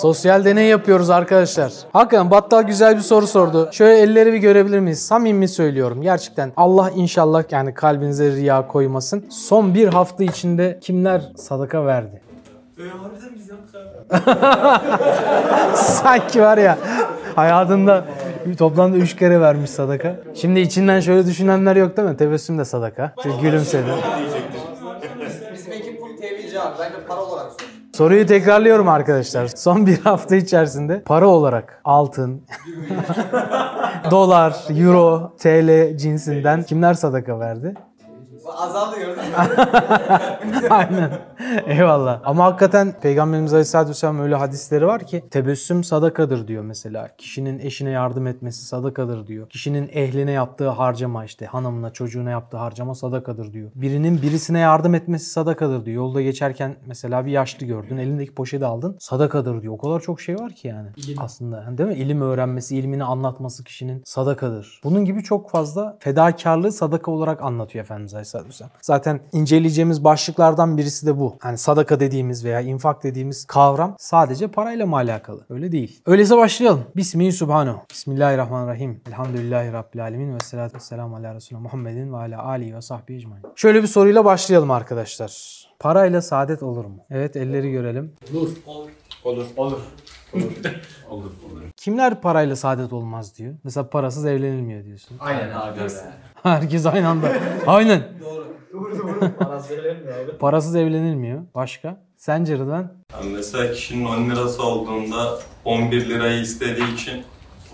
Sosyal deney yapıyoruz arkadaşlar. Hakikaten Battal güzel bir soru sordu. Şöyle elleri bir görebilir miyiz? Samimi söylüyorum. Gerçekten Allah inşallah yani kalbinize riya koymasın. Son bir hafta içinde kimler sadaka verdi? Sanki var ya hayatında toplamda 3 kere vermiş sadaka. Şimdi içinden şöyle düşünenler yok değil mi? Tebessüm de sadaka. İşte gülümsedi. Bizim ekip full TV'ci abi. Bence para olarak. Soruyu tekrarlıyorum arkadaşlar. Son bir hafta içerisinde para olarak altın, dolar, euro, TL cinsinden kimler sadaka verdi? Azaldı gördün mü? Aynen. Eyvallah. Ama hakikaten Peygamberimiz Aleyhisselatü Vesselam öyle hadisleri var ki tebessüm sadakadır diyor mesela. Kişinin eşine yardım etmesi sadakadır diyor. Kişinin ehline yaptığı harcama işte hanımına çocuğuna yaptığı harcama sadakadır diyor. Birinin birisine yardım etmesi sadakadır diyor. Yolda geçerken mesela bir yaşlı gördün elindeki poşeti aldın sadakadır diyor. O kadar çok şey var ki yani. Aslında değil mi? İlim öğrenmesi, ilmini anlatması kişinin sadakadır. Bunun gibi çok fazla fedakarlığı sadaka olarak anlatıyor Efendimiz Aleyhisselatü Vesselam. Zaten inceleyeceğimiz başlıklardan birisi de bu. Yani sadaka dediğimiz veya infak dediğimiz kavram sadece parayla mı alakalı? Öyle değil. Öyleyse başlayalım. Bismihi Subhanahu. Bismillahirrahmanirrahim. Elhamdülillahi Rabbil Alemin ve salatu vesselamu ala Resulü Muhammedin ve ala alihi ve sahbihi ecmain. Şöyle bir soruyla başlayalım arkadaşlar. Parayla saadet olur mu? Evet elleri görelim. Kimler parayla saadet olmaz diyor. Mesela parasız evlenilmiyor diyorsun. Aynen abi. Herkes aynı anda. Aynen. Parası verilmiyor abi. Parasız evlenilmiyor. Başka? Sence Rıdvan? Yani mesela kişinin 10 lirası olduğunda 11 lirayı istediği için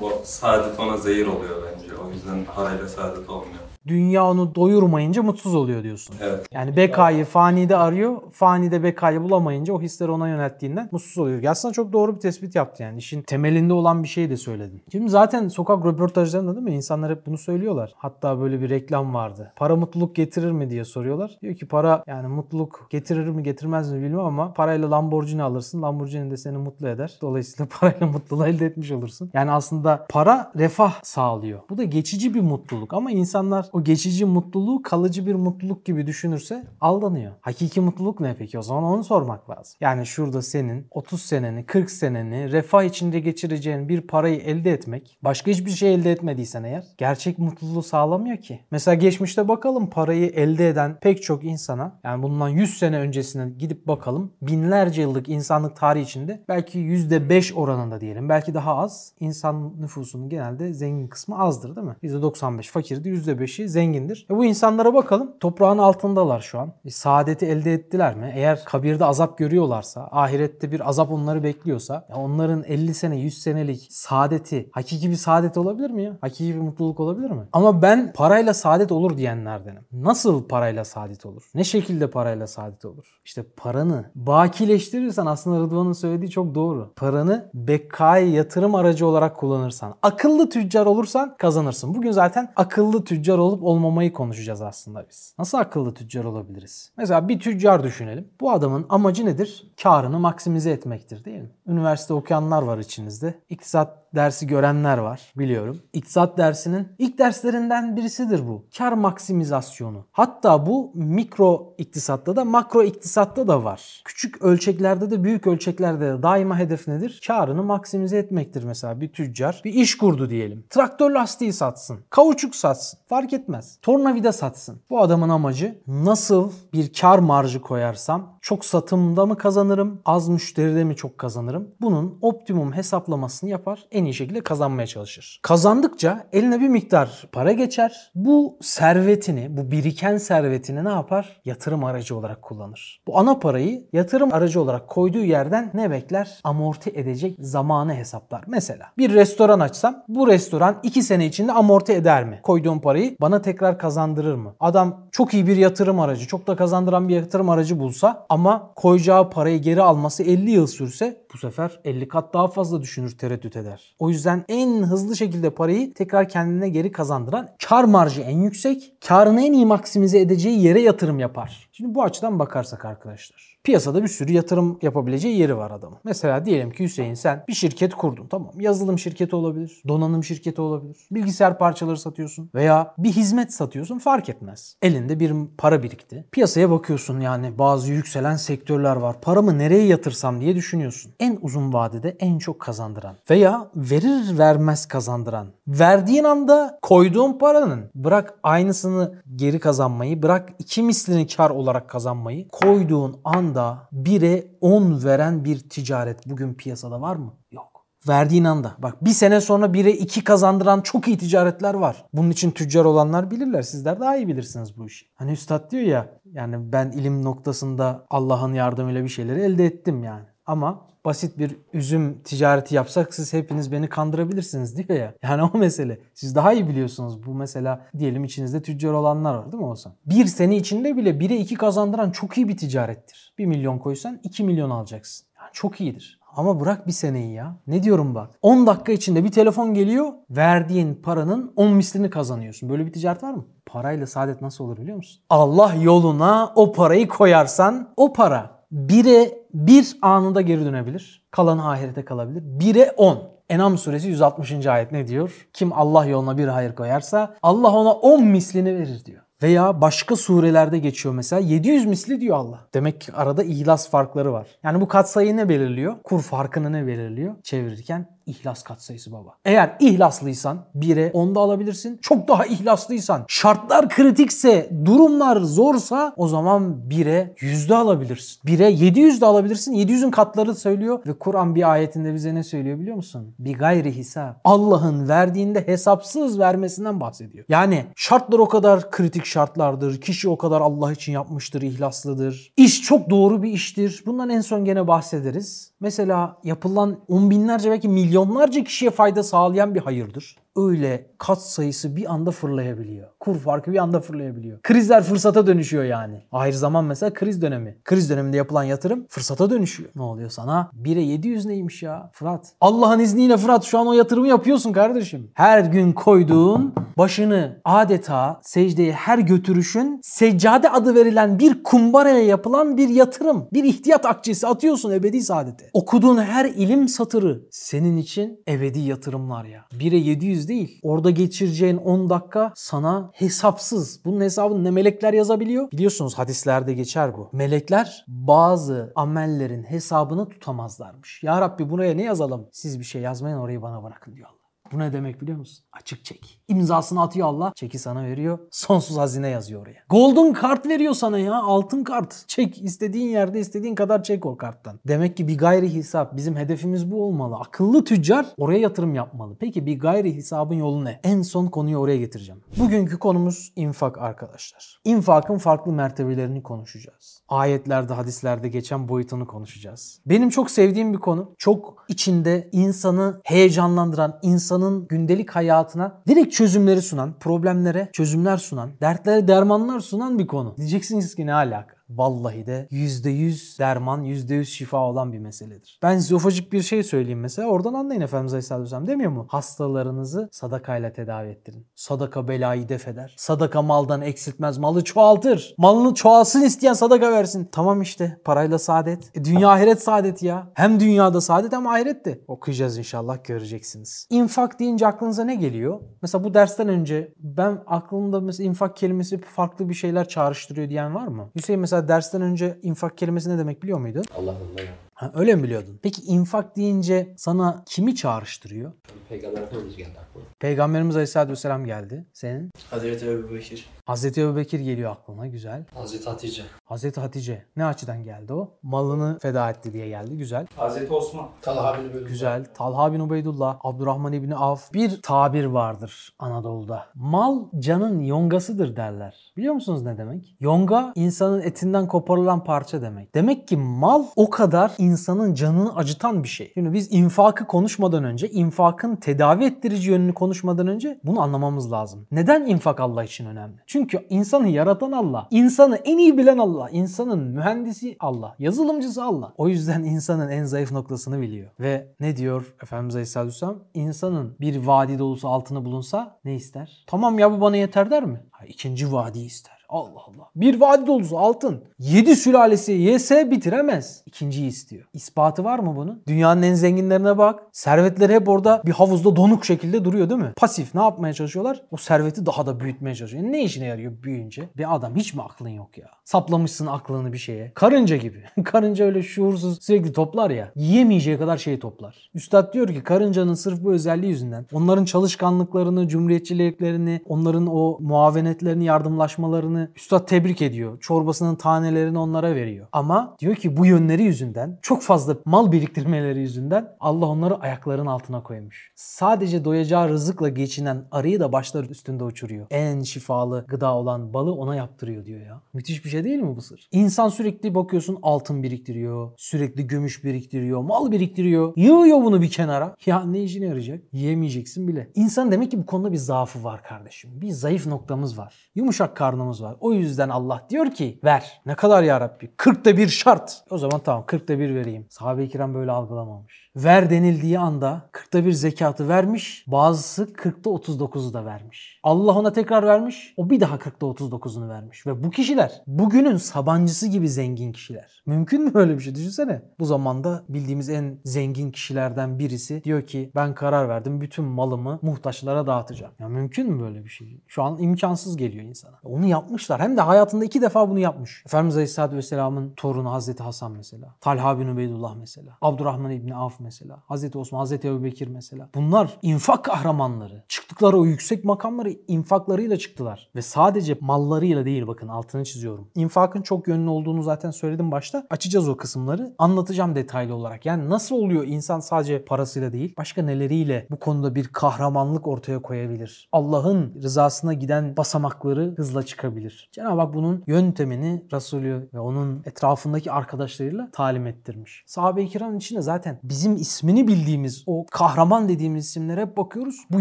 o saadet ona zehir oluyor bence. O yüzden parayla saadet olmuyor. Dünya onu doyurmayınca mutsuz oluyor diyorsun. Evet. Yani bekayı fanide arıyor. Fanide bekayı bulamayınca o hisleri ona yönelttiğinden mutsuz oluyor. Aslında çok doğru bir tespit yaptı yani. İşin temelinde olan bir şey de söyledin. Şimdi zaten sokak röportajlarında değil mi? İnsanlar hep bunu söylüyorlar. Hatta böyle bir reklam vardı. Para mutluluk getirir mi diye soruyorlar. Diyor ki para yani mutluluk getirir mi getirmez mi bilmem ama parayla Lamborghini alırsın. Lamborghini de seni mutlu eder. Dolayısıyla parayla mutluluğu elde etmiş olursun. Yani aslında para refah sağlıyor. Bu da geçici bir mutluluk ama insanlar o geçici mutluluğu kalıcı bir mutluluk gibi düşünürse aldanıyor. Hakiki mutluluk ne peki? O zaman onu sormak lazım. Yani şurada senin 30 seneni, 40 seneni refah içinde geçireceğin bir parayı elde etmek, başka hiçbir şey elde etmediysen eğer gerçek mutluluğu sağlamıyor ki. Mesela geçmişte bakalım parayı elde eden pek çok insana yani bundan 100 sene öncesine gidip bakalım binlerce yıllık insanlık tarihi içinde belki %5 oranında diyelim belki daha az insan nüfusunun genelde zengin kısmı azdır değil mi? %95 fakirdi %5'i zengindir. E bu insanlara bakalım toprağın altındalar şu an. E saadeti elde ettiler mi? Eğer kabirde azap görüyorlarsa, ahirette bir azap onları bekliyorsa ya onların 50 sene 100 senelik saadeti hakiki bir saadet olabilir mi ya? Hakiki bir mutluluk olabilir mi? Ama ben parayla saadet olur diyenlerdenim. Nasıl parayla saadet olur? Ne şekilde parayla saadet olur? İşte paranı bakileştirirsen aslında Rıdvan'ın söylediği çok doğru. Paranı bekay yatırım aracı olarak kullanırsan, akıllı tüccar olursan kazanırsın. Bugün zaten akıllı tüccar olup olmamayı konuşacağız aslında biz. Nasıl akıllı tüccar olabiliriz? Mesela bir tüccar düşünelim. Bu adamın amacı nedir? Karını maksimize etmektir değil mi? Üniversite okuyanlar var içinizde. İktisat dersi görenler var biliyorum. İktisat dersinin ilk derslerinden birisidir bu. Kar maksimizasyonu. Hatta bu mikro iktisatta da makro iktisatta da var. Küçük ölçeklerde de büyük ölçeklerde de daima hedef nedir? Karını maksimize etmektir mesela bir tüccar. Bir iş kurdu diyelim. Traktör lastiği satsın. Kauçuk satsın. Fark etmez. Tornavida satsın. Bu adamın amacı nasıl bir kar marjı koyarsam çok satımda mı kazanırım? Az müşteride mi çok kazanırım? Bunun optimum hesaplamasını yapar. En iyi şekilde kazanmaya çalışır. Kazandıkça eline bir miktar para geçer. Bu servetini, bu biriken servetini ne yapar? Yatırım aracı olarak kullanır. Bu ana parayı yatırım aracı olarak koyduğu yerden ne bekler? Amorti edecek zamanı hesaplar. Mesela bir restoran açsam bu restoran 2 sene içinde amorti eder mi? Koyduğum parayı bana tekrar kazandırır mı? Adam çok iyi bir yatırım aracı, çok da kazandıran bir yatırım aracı bulsa ama koyacağı parayı geri alması 50 yıl sürse bu sefer 50 kat daha fazla düşünür, tereddüt eder. O yüzden en hızlı şekilde parayı tekrar kendine geri kazandıran kar marjı en yüksek, karını en iyi maksimize edeceği yere yatırım yapar. Şimdi bu açıdan bakarsak arkadaşlar. Piyasada bir sürü yatırım yapabileceği yeri var adamın. Mesela diyelim ki Hüseyin sen bir şirket kurdun. Tamam yazılım şirketi olabilir. Donanım şirketi olabilir. Bilgisayar parçaları satıyorsun. Veya bir hizmet satıyorsun fark etmez. Elinde bir para birikti. Piyasaya bakıyorsun yani bazı yükselen sektörler var. Paramı nereye yatırsam diye düşünüyorsun. En uzun vadede en çok kazandıran veya verir vermez kazandıran. Verdiğin anda koyduğun paranın bırak aynısını geri kazanmayı bırak iki mislini kar olarak kazanmayı koyduğun anda 1'e 10 veren bir ticaret bugün piyasada var mı? Yok. Verdiğin anda. Bak bir sene sonra 1'e 2 kazandıran çok iyi ticaretler var. Bunun için tüccar olanlar bilirler. Sizler daha iyi bilirsiniz bu işi. Hani üstad diyor ya yani ben ilim noktasında Allah'ın yardımıyla bir şeyleri elde ettim yani. Ama basit bir üzüm ticareti yapsak siz hepiniz beni kandırabilirsiniz diyor ya. Yani o mesele. Siz daha iyi biliyorsunuz. Bu mesela diyelim içinizde tüccar olanlar var değil mi olsan? Bir sene içinde bile 1'e 2 kazandıran çok iyi bir ticarettir. 1 milyon koysan 2 milyon alacaksın. Yani çok iyidir. Ama bırak bir seneyi ya. Ne diyorum bak. 10 dakika içinde bir telefon geliyor. Verdiğin paranın 10 mislini kazanıyorsun. Böyle bir ticaret var mı? Parayla saadet nasıl olur biliyor musun? Allah yoluna o parayı koyarsan o para 1'e 1 anında geri dönebilir. Kalanı ahirete kalabilir. 1'e 10. Enam suresi 160. ayet ne diyor? Kim Allah yoluna bir hayır koyarsa Allah ona 10 mislini verir diyor. Veya başka surelerde geçiyor mesela 700 misli diyor Allah. Demek ki arada ihlas farkları var. Yani bu katsayı ne belirliyor? Kur farkını ne belirliyor? Çevirirken ihlas katsayısı baba. Eğer ihlaslıysan 1'e 10'da alabilirsin. Çok daha ihlaslıysan, şartlar kritikse, durumlar zorsa o zaman 1'e 100'de alabilirsin. 1'e 700'de alabilirsin. 700'ün katları söylüyor ve Kur'an bir ayetinde bize ne söylüyor biliyor musun? Bir gayri hesap. Allah'ın verdiğinde hesapsız vermesinden bahsediyor. Yani şartlar o kadar kritik şartlardır. Kişi o kadar Allah için yapmıştır, ihlaslıdır. İş çok doğru bir iştir. Bundan en son gene bahsederiz. Mesela yapılan on binlerce belki milyonlarca kişiye fayda sağlayan bir hayırdır. Öyle kat sayısı bir anda fırlayabiliyor. Kur farkı bir anda fırlayabiliyor. Krizler fırsata dönüşüyor yani. Ahir zaman mesela kriz dönemi. Kriz döneminde yapılan yatırım fırsata dönüşüyor. Ne oluyor sana? 1'e 700 neymiş ya Fırat? Allah'ın izniyle Fırat şu an o yatırımı yapıyorsun kardeşim. Her gün koyduğun başını adeta secdeye her götürüşün seccade adı verilen bir kumbaraya yapılan bir yatırım. Bir ihtiyat akçesi atıyorsun ebedi saadete. Okuduğun her ilim satırı senin için ebedi yatırımlar ya. 1'e 700 değil. Orada geçireceğin 10 dakika sana hesapsız. Bunun hesabını ne melekler yazabiliyor? Biliyorsunuz hadislerde geçer bu. Melekler bazı amellerin hesabını tutamazlarmış. Ya Rabbi buraya ne yazalım? Siz bir şey yazmayın orayı bana bırakın diyor Allah. Bu ne demek biliyor musun? Açık çek. İmzasını atıyor Allah. Çeki sana veriyor. Sonsuz hazine yazıyor oraya. Golden kart veriyor sana ya. Altın kart. Çek. istediğin yerde istediğin kadar çek o karttan. Demek ki bir gayri hesap. Bizim hedefimiz bu olmalı. Akıllı tüccar oraya yatırım yapmalı. Peki bir gayri hesabın yolu ne? En son konuyu oraya getireceğim. Bugünkü konumuz infak arkadaşlar. İnfakın farklı mertebelerini konuşacağız. Ayetlerde, hadislerde geçen boyutunu konuşacağız. Benim çok sevdiğim bir konu. Çok içinde insanı heyecanlandıran, insanın gündelik hayatına direkt çözümleri sunan, problemlere çözümler sunan, dertlere dermanlar sunan bir konu. Diyeceksiniz ki ne alaka? Vallahi de %100 derman, %100 şifa olan bir meseledir. Ben size ufacık bir şey söyleyeyim mesela. Oradan anlayın Efendimiz Aleyhisselam demiyor mu? Hastalarınızı sadakayla tedavi ettirin. Sadaka belayı def eder. Sadaka maldan eksiltmez, malı çoğaltır. Malını çoğalsın isteyen sadaka versin. Tamam işte parayla saadet. E, dünya ahiret saadeti ya. Hem dünyada saadet hem ahirette. Okuyacağız inşallah göreceksiniz. İnfak deyince aklınıza ne geliyor? Mesela bu dersten önce ben aklımda mesela infak kelimesi farklı bir şeyler çağrıştırıyor diyen var mı? Hüseyin mesela dersten önce infak kelimesi ne demek biliyor muydun? Allah ya. Ha, öyle mi biliyordun? Peki infak deyince sana kimi çağrıştırıyor? Peygamber Efendimiz geldi aklıma. Peygamberimiz Aleyhisselatü Vesselam geldi. Senin? Hazreti Ebu Bekir. Hazreti Ebubekir geliyor aklına. Güzel. Hazreti Hatice. Hazreti Hatice. Ne açıdan geldi o? Malını feda etti diye geldi. Güzel. Hazreti Osman. Talha bin Ubeydullah. Güzel. Talha bin Ubeydullah, Abdurrahman İbni Avf. Bir tabir vardır Anadolu'da. Mal canın yongasıdır derler. Biliyor musunuz ne demek? Yonga insanın etinden koparılan parça demek. Demek ki mal o kadar insanın canını acıtan bir şey. Şimdi biz infakı konuşmadan önce, infakın tedavi ettirici yönünü konuşmadan önce bunu anlamamız lazım. Neden infak Allah için önemli? Çünkü insanı yaratan Allah, insanı en iyi bilen Allah, insanın mühendisi Allah, yazılımcısı Allah. O yüzden insanın en zayıf noktasını biliyor. Ve ne diyor Efendimiz Aleyhisselatü Vesselam? İnsanın bir vadi dolusu altını bulunsa ne ister? Tamam ya bu bana yeter der mi? Ha, ikinci vadi ister. Allah Allah. Bir vadi dolusu altın. 7 sülalesi yese bitiremez. İkinciyi istiyor. İspatı var mı bunun? Dünyanın en zenginlerine bak. Servetleri hep orada bir havuzda donuk şekilde duruyor değil mi? Pasif ne yapmaya çalışıyorlar? O serveti daha da büyütmeye çalışıyor. Ne işine yarıyor büyüyünce? Bir adam hiç mi aklın yok ya? Saplamışsın aklını bir şeye. Karınca gibi. karınca öyle şuursuz sürekli toplar ya. Yiyemeyeceği kadar şeyi toplar. Üstad diyor ki karıncanın sırf bu özelliği yüzünden onların çalışkanlıklarını, cumhuriyetçiliklerini, onların o muavenetlerini, yardımlaşmalarını Üstad tebrik ediyor. Çorbasının tanelerini onlara veriyor. Ama diyor ki bu yönleri yüzünden, çok fazla mal biriktirmeleri yüzünden Allah onları ayaklarının altına koymuş. Sadece doyacağı rızıkla geçinen arıyı da başları üstünde uçuruyor. En şifalı gıda olan balı ona yaptırıyor diyor ya. Müthiş bir şey değil mi bu sır? İnsan sürekli bakıyorsun altın biriktiriyor, sürekli gümüş biriktiriyor, mal biriktiriyor. Yığıyor bunu bir kenara. Ya ne işine yarayacak? Yiyemeyeceksin bile. İnsan demek ki bu konuda bir zaafı var kardeşim. Bir zayıf noktamız var. Yumuşak karnımız var. O yüzden Allah diyor ki ver. Ne kadar ya Rabbi? 40'ta bir şart. O zaman tamam 40'ta bir vereyim. Sahabe-i kiram böyle algılamamış. Ver denildiği anda 40'ta bir zekatı vermiş. Bazısı 40'ta 39'u da vermiş. Allah ona tekrar vermiş. O bir daha 40'ta 39'unu vermiş. Ve bu kişiler bugünün sabancısı gibi zengin kişiler. Mümkün mü böyle bir şey? Düşünsene. Bu zamanda bildiğimiz en zengin kişilerden birisi diyor ki ben karar verdim bütün malımı muhtaçlara dağıtacağım. Ya mümkün mü böyle bir şey? Şu an imkansız geliyor insana. Onu yapmışlar. Hem de hayatında iki defa bunu yapmış. Efendimiz Aleyhisselatü Vesselam'ın torunu Hazreti Hasan mesela. Talha bin Ubeydullah mesela. Abdurrahman İbni Avf mesela. Hazreti Osman, Hazreti Ebu Bekir mesela. Bunlar infak kahramanları. Çıktıkları o yüksek makamları infaklarıyla çıktılar. Ve sadece mallarıyla değil bakın altını çiziyorum. İnfakın çok yönlü olduğunu zaten söyledim başta. Açacağız o kısımları. Anlatacağım detaylı olarak. Yani nasıl oluyor insan sadece parasıyla değil başka neleriyle bu konuda bir kahramanlık ortaya koyabilir. Allah'ın rızasına giden basamakları hızla çıkabilir. Cenab-ı Hak bunun yöntemini Resulü ve onun etrafındaki arkadaşlarıyla talim ettirmiş. Sahabe-i kiramın içinde zaten bizim ismini bildiğimiz o kahraman dediğimiz isimlere hep bakıyoruz. Bu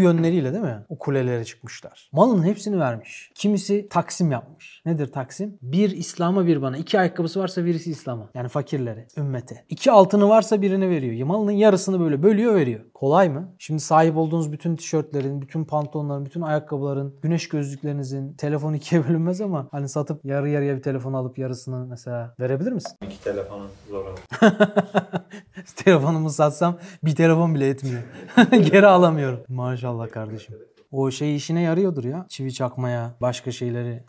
yönleriyle değil mi? O kulelere çıkmışlar. Malın hepsini vermiş. Kimisi taksim yapmış. Nedir taksim? Bir İslam'a bir bana. İki ayakkabısı varsa birisi İslam'a. Yani fakirlere, ümmete. İki altını varsa birine veriyor. Malının yarısını böyle bölüyor veriyor. Kolay mı? Şimdi sahip olduğunuz bütün tişörtlerin, bütün pantolonların, bütün ayakkabıların, güneş gözlüklerinizin telefon ikiye bölünmez ama hani satıp yarı yarıya bir telefon alıp yarısını mesela verebilir misin? İki telefonun zor olur. Telefonumu satsam bir telefon bile etmiyor. Geri alamıyorum. Maşallah kardeşim. O şey işine yarıyordur ya. Çivi çakmaya, başka şeyleri.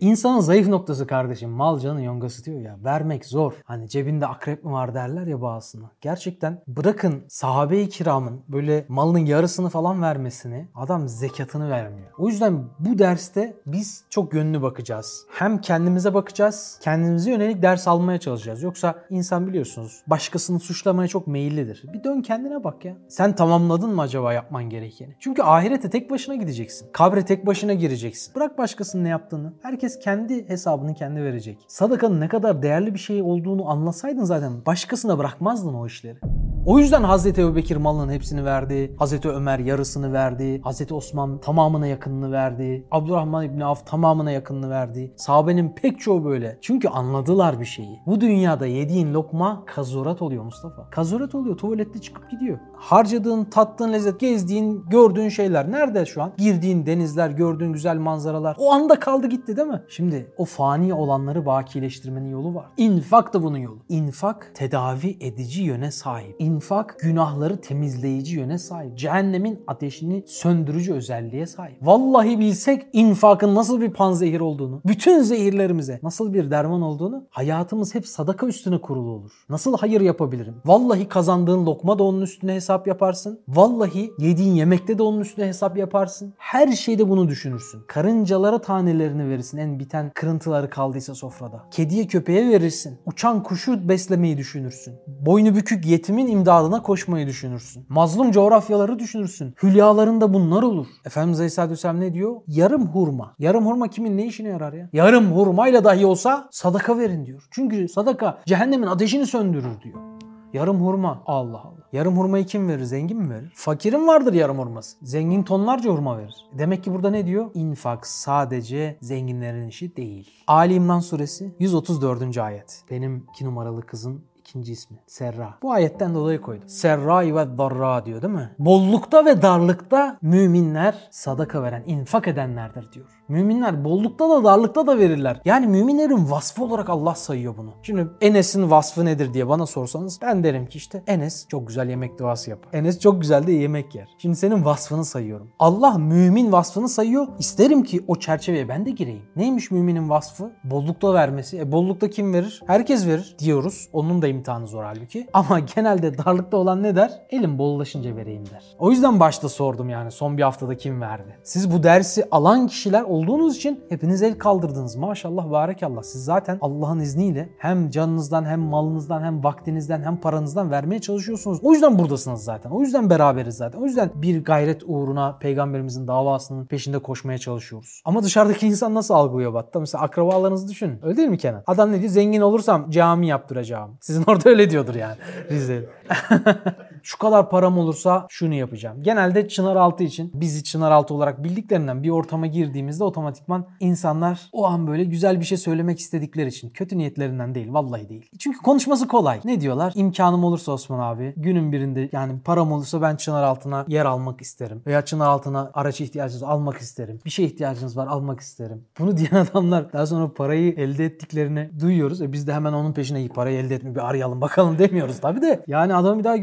İnsanın zayıf noktası kardeşim. Mal canın yongası diyor ya. Vermek zor. Hani cebinde akrep mi var derler ya bazısına. Gerçekten bırakın sahabe-i kiramın böyle malının yarısını falan vermesini adam zekatını vermiyor. O yüzden bu derste biz çok yönlü bakacağız. Hem kendimize bakacağız. Kendimize yönelik ders almaya çalışacağız. Yoksa insan biliyorsunuz başkasını suçlamaya çok meyillidir. Bir dön kendine bak ya. Sen tamamladın mı acaba yapman gerekeni? Çünkü ahirete tek başına gideceksin. Kabre tek başına gireceksin. Bırak başkasının ne yaptığını. Herkes kendi hesabını kendi verecek. Sadakanın ne kadar değerli bir şey olduğunu anlasaydın zaten başkasına bırakmazdın o işleri. O yüzden Hazreti Ebubekir malının hepsini verdi. Hazreti Ömer yarısını verdi. Hazreti Osman tamamına yakınını verdi. Abdurrahman İbni Avf tamamına yakınını verdi. Sahabenin pek çoğu böyle. Çünkü anladılar bir şeyi. Bu dünyada yediğin lokma kazurat oluyor Mustafa. Kazurat oluyor. Tuvalette çıkıp gidiyor. Harcadığın, tattığın lezzet, gezdiğin, gördüğün şeyler nerede şu an? Girdiğin denizler, gördüğün güzel manzaralar. O anda kaldı gitti değil mi? Şimdi o fani olanları bakileştirmenin yolu var. İnfak da bunun yolu. İnfak tedavi edici yöne sahip. İnfak günahları temizleyici yöne sahip. Cehennemin ateşini söndürücü özelliğe sahip. Vallahi bilsek infakın nasıl bir panzehir olduğunu, bütün zehirlerimize nasıl bir derman olduğunu hayatımız hep sadaka üstüne kurulu olur. Nasıl hayır yapabilirim? Vallahi kazandığın lokma da onun üstüne hesap yaparsın. Vallahi yediğin yemekte de onun üstüne hesap yaparsın. Her şeyde bunu düşünürsün. Karıncalara tanelerini verirsin en biten kırıntıları kaldıysa sofrada. Kediye köpeğe verirsin. Uçan kuşu beslemeyi düşünürsün. Boynu bükük yetimin imdadına koşmayı düşünürsün. Mazlum coğrafyaları düşünürsün. Hülyalarında bunlar olur. Efendimiz Aleyhisselatü Vesselam ne diyor? Yarım hurma. Yarım hurma kimin ne işine yarar ya? Yarım hurmayla dahi olsa sadaka verin diyor. Çünkü sadaka cehennemin ateşini söndürür diyor. Yarım hurma. Allah Allah. Yarım hurmayı kim verir? Zengin mi verir? Fakirin vardır yarım hurması. Zengin tonlarca hurma verir. Demek ki burada ne diyor? İnfak sadece zenginlerin işi değil. Ali İmran suresi 134. ayet. Benim iki numaralı kızın İkinci ismi. Serra. Bu ayetten dolayı koydum. Serra ve darra diyor değil mi? Bollukta ve darlıkta müminler sadaka veren, infak edenlerdir diyor. Müminler bollukta da darlıkta da verirler. Yani müminlerin vasfı olarak Allah sayıyor bunu. Şimdi Enes'in vasfı nedir diye bana sorsanız ben derim ki işte Enes çok güzel yemek duası yapar. Enes çok güzel de yemek yer. Şimdi senin vasfını sayıyorum. Allah mümin vasfını sayıyor. İsterim ki o çerçeveye ben de gireyim. Neymiş müminin vasfı? Bollukta vermesi. E bollukta kim verir? Herkes verir diyoruz. Onun da imtihanı zor halbuki. Ama genelde darlıkta olan ne der? Elim bollaşınca vereyim der. O yüzden başta sordum yani son bir haftada kim verdi? Siz bu dersi alan kişiler olduğunuz için hepiniz el kaldırdınız. Maşallah barekallah. Siz zaten Allah'ın izniyle hem canınızdan hem malınızdan hem vaktinizden hem paranızdan vermeye çalışıyorsunuz. O yüzden buradasınız zaten. O yüzden beraberiz zaten. O yüzden bir gayret uğruna peygamberimizin davasının peşinde koşmaya çalışıyoruz. Ama dışarıdaki insan nasıl algılıyor batta? Mesela akrabalarınızı düşünün. Öyle değil mi Kenan? Adam ne diyor? Zengin olursam cami yaptıracağım. Sizin orada öyle diyordur yani. Rize'de. şu kadar param olursa şunu yapacağım. Genelde Çınaraltı için bizi Çınaraltı olarak bildiklerinden bir ortama girdiğimizde otomatikman insanlar o an böyle güzel bir şey söylemek istedikleri için kötü niyetlerinden değil vallahi değil. Çünkü konuşması kolay. Ne diyorlar? İmkanım olursa Osman abi günün birinde yani param olursa ben Çınaraltı'na yer almak isterim. Veya Çınaraltı'na araç ihtiyacınız almak isterim. Bir şey ihtiyacınız var almak isterim. Bunu diyen adamlar daha sonra parayı elde ettiklerini duyuyoruz. E biz de hemen onun peşine parayı elde etme bir arayalım bakalım demiyoruz tabii de. Yani adamı bir daha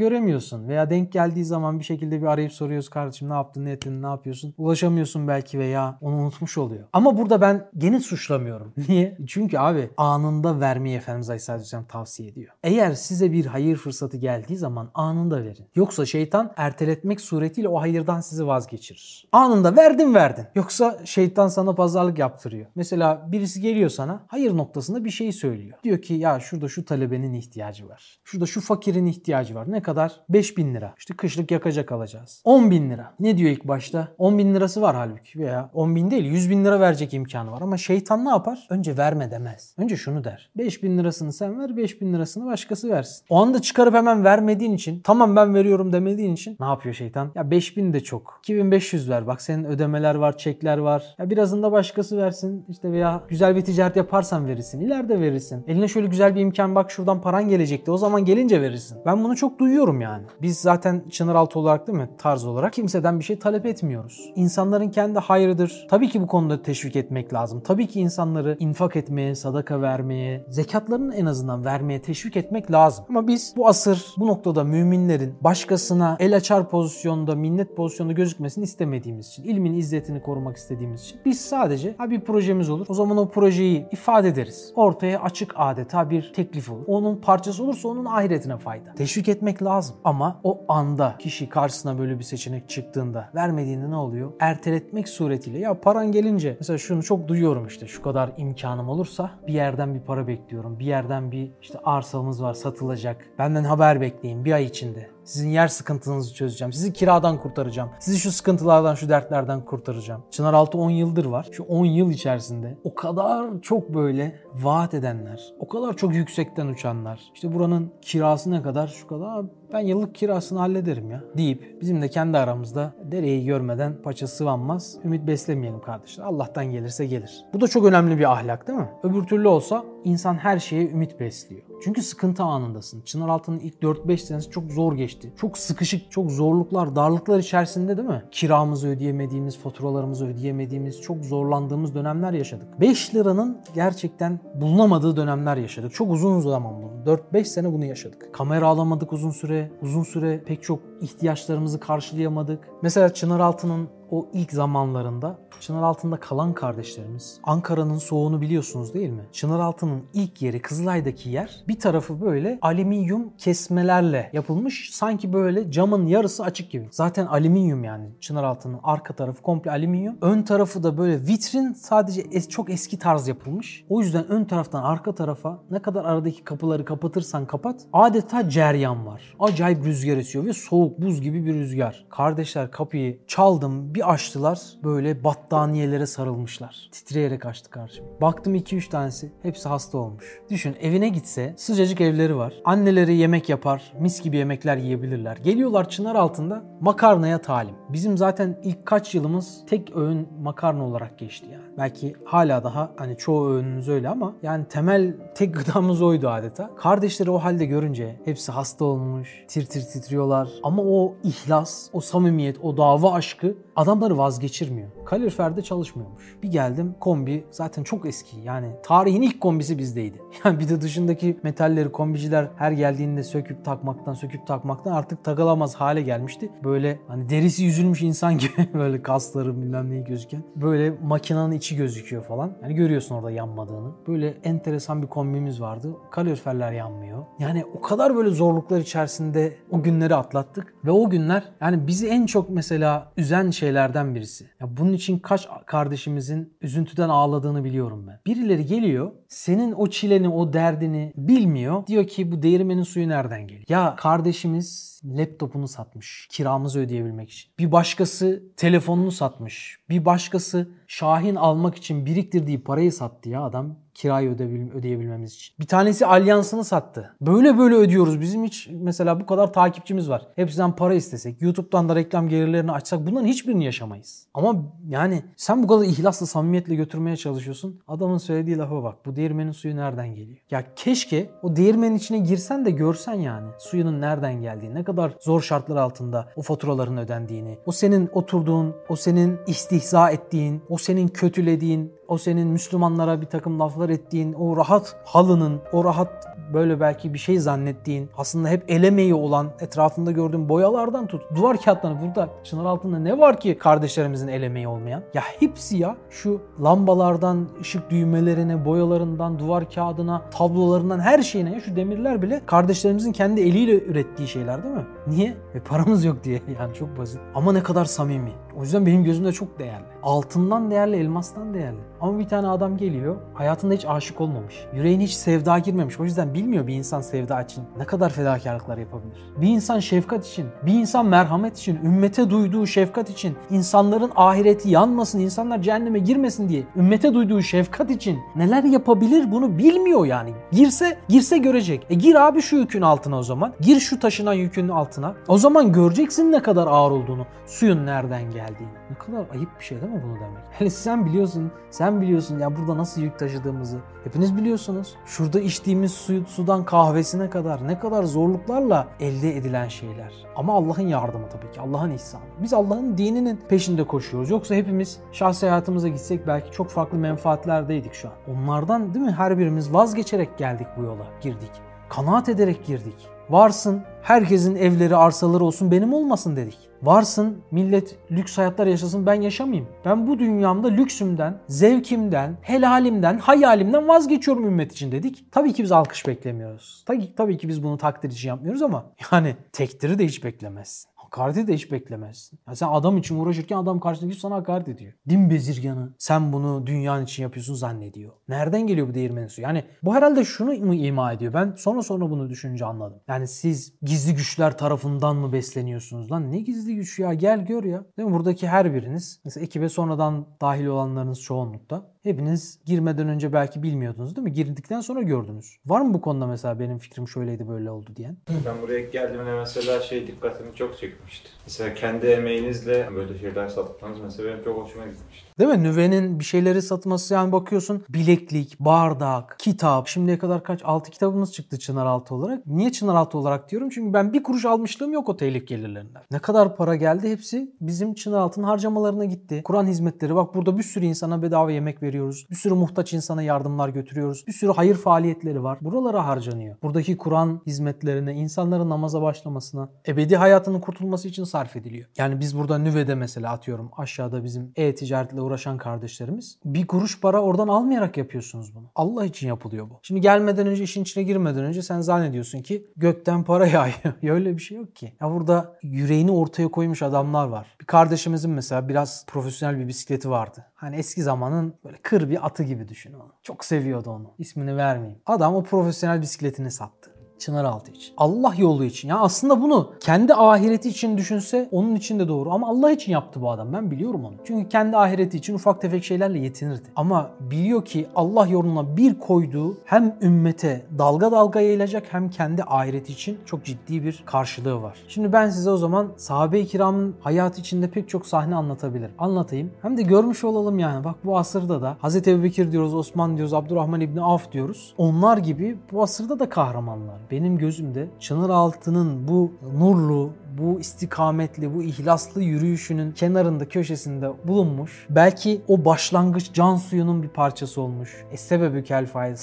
göremiyorsun. Veya denk geldiği zaman bir şekilde bir arayıp soruyoruz kardeşim ne yaptın ne ettin ne yapıyorsun. Ulaşamıyorsun belki veya onu unutmuş oluyor. Ama burada ben gene suçlamıyorum. Niye? Çünkü abi anında vermeyi Efendimiz Aleyhisselatü tavsiye ediyor. Eğer size bir hayır fırsatı geldiği zaman anında verin. Yoksa şeytan erteletmek suretiyle o hayırdan sizi vazgeçirir. Anında verdin verdin. Yoksa şeytan sana pazarlık yaptırıyor. Mesela birisi geliyor sana hayır noktasında bir şey söylüyor. Diyor ki ya şurada şu talebenin ihtiyacı var. Şurada şu fakirin ihtiyacı var. Ne kadar? 5000 lira. İşte kışlık yakacak alacağız. 10 bin lira. Ne diyor ilk başta? 10 bin lirası var halbuki veya 10 bin değil 100 bin lira verecek imkanı var. Ama şeytan ne yapar? Önce verme demez. Önce şunu der. 5 bin lirasını sen ver 5 bin lirasını başkası versin. O anda çıkarıp hemen vermediğin için tamam ben veriyorum demediğin için ne yapıyor şeytan? Ya 5 bin de çok. 2500 ver. Bak senin ödemeler var, çekler var. Ya birazını da başkası versin. İşte veya güzel bir ticaret yaparsan verirsin. İleride verirsin. Eline şöyle güzel bir imkan bak şuradan paran gelecekti. O zaman gelince verirsin. Ben bunu çok duyuyorum yani. Biz zaten Çınaraltı olarak değil mi? Tarz olarak kimseden bir şey talep etmiyoruz. İnsanların kendi hayrıdır. Tabii ki bu konuda teşvik etmek lazım. Tabii ki insanları infak etmeye, sadaka vermeye, zekatlarını en azından vermeye teşvik etmek lazım. Ama biz bu asır bu noktada müminlerin başkasına el açar pozisyonda, minnet pozisyonda gözükmesini istemediğimiz için, ilmin izzetini korumak istediğimiz için biz sadece ha bir projemiz olur. O zaman o projeyi ifade ederiz. Ortaya açık adeta bir teklif olur. Onun parçası olursa onun ahiretine fayda. Teşvik etmek lazım. Ama o anda kişi karşısına böyle bir seçenek çıktığında vermediğinde ne oluyor? Erteletmek suretiyle ya paran gelince mesela şunu çok duyuyorum işte şu kadar imkanım olursa bir yerden bir para bekliyorum. Bir yerden bir işte arsamız var satılacak. Benden haber bekleyin bir ay içinde. Sizin yer sıkıntınızı çözeceğim. Sizi kiradan kurtaracağım. Sizi şu sıkıntılardan, şu dertlerden kurtaracağım. Çınaraltı 10 yıldır var. Şu 10 yıl içerisinde o kadar çok böyle vaat edenler, o kadar çok yüksekten uçanlar. İşte buranın kirası ne kadar? Şu kadar. Ben yıllık kirasını hallederim ya deyip bizim de kendi aramızda dereyi görmeden paça sıvanmaz. Ümit beslemeyelim kardeşler. Allah'tan gelirse gelir. Bu da çok önemli bir ahlak değil mi? Öbür türlü olsa insan her şeye ümit besliyor. Çünkü sıkıntı anındasın. Çınaraltı'nın ilk 4-5 senesi çok zor geçti. Çok sıkışık, çok zorluklar, darlıklar içerisinde değil mi? Kiramızı ödeyemediğimiz, faturalarımızı ödeyemediğimiz, çok zorlandığımız dönemler yaşadık. 5 liranın gerçekten bulunamadığı dönemler yaşadık. Çok uzun zaman bunu. 4-5 sene bunu yaşadık. Kamera alamadık uzun süre. Uzun süre pek çok ihtiyaçlarımızı karşılayamadık. Mesela Çınaraltı'nın o ilk zamanlarında Çınaraltı'nda kalan kardeşlerimiz Ankara'nın soğuğunu biliyorsunuz değil mi? Çınaraltı'nın ilk yeri Kızılay'daki yer bir tarafı böyle alüminyum kesmelerle yapılmış sanki böyle camın yarısı açık gibi. Zaten alüminyum yani Çınaraltı'nın arka tarafı komple alüminyum. Ön tarafı da böyle vitrin sadece es, çok eski tarz yapılmış. O yüzden ön taraftan arka tarafa ne kadar aradaki kapıları kapatırsan kapat adeta ceryan var. Acayip rüzgar esiyor ve soğuk buz gibi bir rüzgar. Kardeşler kapıyı çaldım bir açtılar böyle battaniyelere sarılmışlar. Titreyerek açtı karşıma. Baktım 2-3 tanesi hepsi hasta olmuş. Düşün evine gitse sıcacık evleri var. Anneleri yemek yapar mis gibi yemekler yiyebilirler. Geliyorlar çınar altında makarnaya talim. Bizim zaten ilk kaç yılımız tek öğün makarna olarak geçti yani. Belki hala daha hani çoğu öğünümüz öyle ama yani temel tek gıdamız oydu adeta. Kardeşleri o halde görünce hepsi hasta olmuş, tir tir titriyorlar. Ama o ihlas, o samimiyet, o dava aşkı adamları vazgeçirmiyor. Kaloriferde çalışmıyormuş. Bir geldim kombi zaten çok eski yani tarihin ilk kombisi bizdeydi. Yani bir de dışındaki metalleri kombiciler her geldiğinde söküp takmaktan söküp takmaktan artık takılamaz hale gelmişti. Böyle hani derisi yüzülmüş insan gibi böyle kasları bilmem neyi gözüken. Böyle makinenin içi gözüküyor falan. Yani görüyorsun orada yanmadığını. Böyle enteresan bir kombimiz vardı. Kaloriferler yanmıyor. Yani o kadar böyle zorluklar içerisinde o günleri atlattık. Ve o günler yani bizi en çok mesela üzen şeylerden birisi. Ya bunun için kaç kardeşimizin üzüntüden ağladığını biliyorum ben. Birileri geliyor senin o çileni, o derdini bilmiyor. Diyor ki bu değirmenin suyu nereden geliyor? Ya kardeşimiz laptopunu satmış kiramızı ödeyebilmek için. Bir başkası telefonunu satmış. Bir başkası Şahin almak için biriktirdiği parayı sattı ya adam kirayı ödeyebil- ödeyebilmemiz için. Bir tanesi alyansını sattı. Böyle böyle ödüyoruz. Bizim hiç mesela bu kadar takipçimiz var. Hepsinden para istesek, YouTube'dan da reklam gelirlerini açsak bunların hiçbirini yaşamayız. Ama yani sen bu kadar ihlasla, samimiyetle götürmeye çalışıyorsun. Adamın söylediği lafa bak. Bu değirmenin suyu nereden geliyor? Ya keşke o değirmenin içine girsen de görsen yani suyunun nereden geldiğini, ne kadar zor şartlar altında o faturaların ödendiğini, o senin oturduğun, o senin istihza ettiğin, o senin kötülediğin, o senin Müslümanlara bir takım laflar ettiğin, o rahat halının, o rahat böyle belki bir şey zannettiğin, aslında hep el emeği olan etrafında gördüğün boyalardan tut. Duvar kağıtlarını burada çınar altında ne var ki kardeşlerimizin el emeği olmayan? Ya hepsi ya şu lambalardan, ışık düğmelerine, boyalarından, duvar kağıdına, tablolarından her şeyine ya şu demirler bile kardeşlerimizin kendi eliyle ürettiği şeyler değil mi? Niye? E paramız yok diye yani çok basit. Ama ne kadar samimi. O yüzden benim gözümde çok değerli. Altından değerli, elmastan değerli. Ama bir tane adam geliyor, hayatında hiç aşık olmamış. Yüreğine hiç sevda girmemiş. O yüzden bilmiyor bir insan sevda için ne kadar fedakarlıklar yapabilir. Bir insan şefkat için, bir insan merhamet için, ümmete duyduğu şefkat için, insanların ahireti yanmasın, insanlar cehenneme girmesin diye ümmete duyduğu şefkat için neler yapabilir bunu bilmiyor yani. Girse, girse görecek. E gir abi şu yükün altına o zaman. Gir şu taşınan yükün altına. O zaman göreceksin ne kadar ağır olduğunu. Suyun nereden geldiğini. Ne kadar ayıp bir şey değil mi bunu demek? Yani sen biliyorsun, sen biliyorsun ya burada nasıl yük taşıdığımızı. Hepiniz biliyorsunuz. Şurada içtiğimiz suyu, sudan kahvesine kadar ne kadar zorluklarla elde edilen şeyler. Ama Allah'ın yardımı tabii ki. Allah'ın ihsanı. Biz Allah'ın dininin peşinde koşuyoruz. Yoksa hepimiz şahsi hayatımıza gitsek belki çok farklı menfaatlerdeydik şu an. Onlardan değil mi her birimiz vazgeçerek geldik bu yola, girdik. Kanaat ederek girdik. Varsın herkesin evleri arsaları olsun benim olmasın dedik. Varsın millet lüks hayatlar yaşasın ben yaşamayayım. Ben bu dünyamda lüksümden, zevkimden, helalimden, hayalimden vazgeçiyorum ümmet için dedik. Tabii ki biz alkış beklemiyoruz. Tabii, tabii ki biz bunu takdir için yapmıyoruz ama yani tekdiri de hiç beklemezsin. Hakareti de hiç beklemezsin. Ya sen adam için uğraşırken adam karşındaki sana hakaret ediyor. Din bezirganı. Sen bunu dünyanın için yapıyorsun zannediyor. Nereden geliyor bu değirmenin suyu? Yani bu herhalde şunu mu ima ediyor? Ben sonra sonra bunu düşününce anladım. Yani siz gizli güçler tarafından mı besleniyorsunuz lan? Ne gizli güç ya? Gel gör ya. Değil mi? Buradaki her biriniz mesela ekibe sonradan dahil olanlarınız çoğunlukta. Hepiniz girmeden önce belki bilmiyordunuz değil mi? Girdikten sonra gördünüz. Var mı bu konuda mesela benim fikrim şöyleydi böyle oldu diyen? Ben buraya geldiğimde mesela şey dikkatimi çok çekmişti. Mesela kendi emeğinizle böyle şeyler satmanız mesela benim çok hoşuma gitmişti. Değil mi? Nüve'nin bir şeyleri satması yani bakıyorsun bileklik, bardak, kitap. Şimdiye kadar kaç? 6 kitabımız çıktı Çınaraltı olarak. Niye Çınaraltı olarak diyorum? Çünkü ben bir kuruş almışlığım yok o telif gelirlerinden. Ne kadar para geldi hepsi bizim Çınaraltı'nın harcamalarına gitti. Kur'an hizmetleri bak burada bir sürü insana bedava yemek veriyoruz. Bir sürü muhtaç insana yardımlar götürüyoruz. Bir sürü hayır faaliyetleri var. Buralara harcanıyor. Buradaki Kur'an hizmetlerine, insanların namaza başlamasına, ebedi hayatının kurtulması için sarf ediliyor. Yani biz burada Nüve'de mesela atıyorum aşağıda bizim e-ticaretle uğraşan kardeşlerimiz bir kuruş para oradan almayarak yapıyorsunuz bunu. Allah için yapılıyor bu. Şimdi gelmeden önce işin içine girmeden önce sen zannediyorsun ki gökten para yağıyor. ya öyle bir şey yok ki. Ya burada yüreğini ortaya koymuş adamlar var. Bir kardeşimizin mesela biraz profesyonel bir bisikleti vardı. Hani eski zamanın böyle kır bir atı gibi düşün onu. Çok seviyordu onu. İsmini vermeyeyim. Adam o profesyonel bisikletini sattı. Çınaraltı için. Allah yolu için. Ya aslında bunu kendi ahireti için düşünse onun için de doğru. Ama Allah için yaptı bu adam. Ben biliyorum onu. Çünkü kendi ahireti için ufak tefek şeylerle yetinirdi. Ama biliyor ki Allah yoluna bir koyduğu hem ümmete dalga dalga yayılacak hem kendi ahireti için çok ciddi bir karşılığı var. Şimdi ben size o zaman sahabe-i kiramın hayatı içinde pek çok sahne anlatabilirim. Anlatayım. Hem de görmüş olalım yani. Bak bu asırda da Hz. Ebubekir diyoruz, Osman diyoruz, Abdurrahman İbni Avf diyoruz. Onlar gibi bu asırda da kahramanlar. Benim gözümde Çınaraltı'nın bu nurlu, bu istikametli, bu ihlaslı yürüyüşünün kenarında, köşesinde bulunmuş. Belki o başlangıç can suyunun bir parçası olmuş. E sebebü kel fail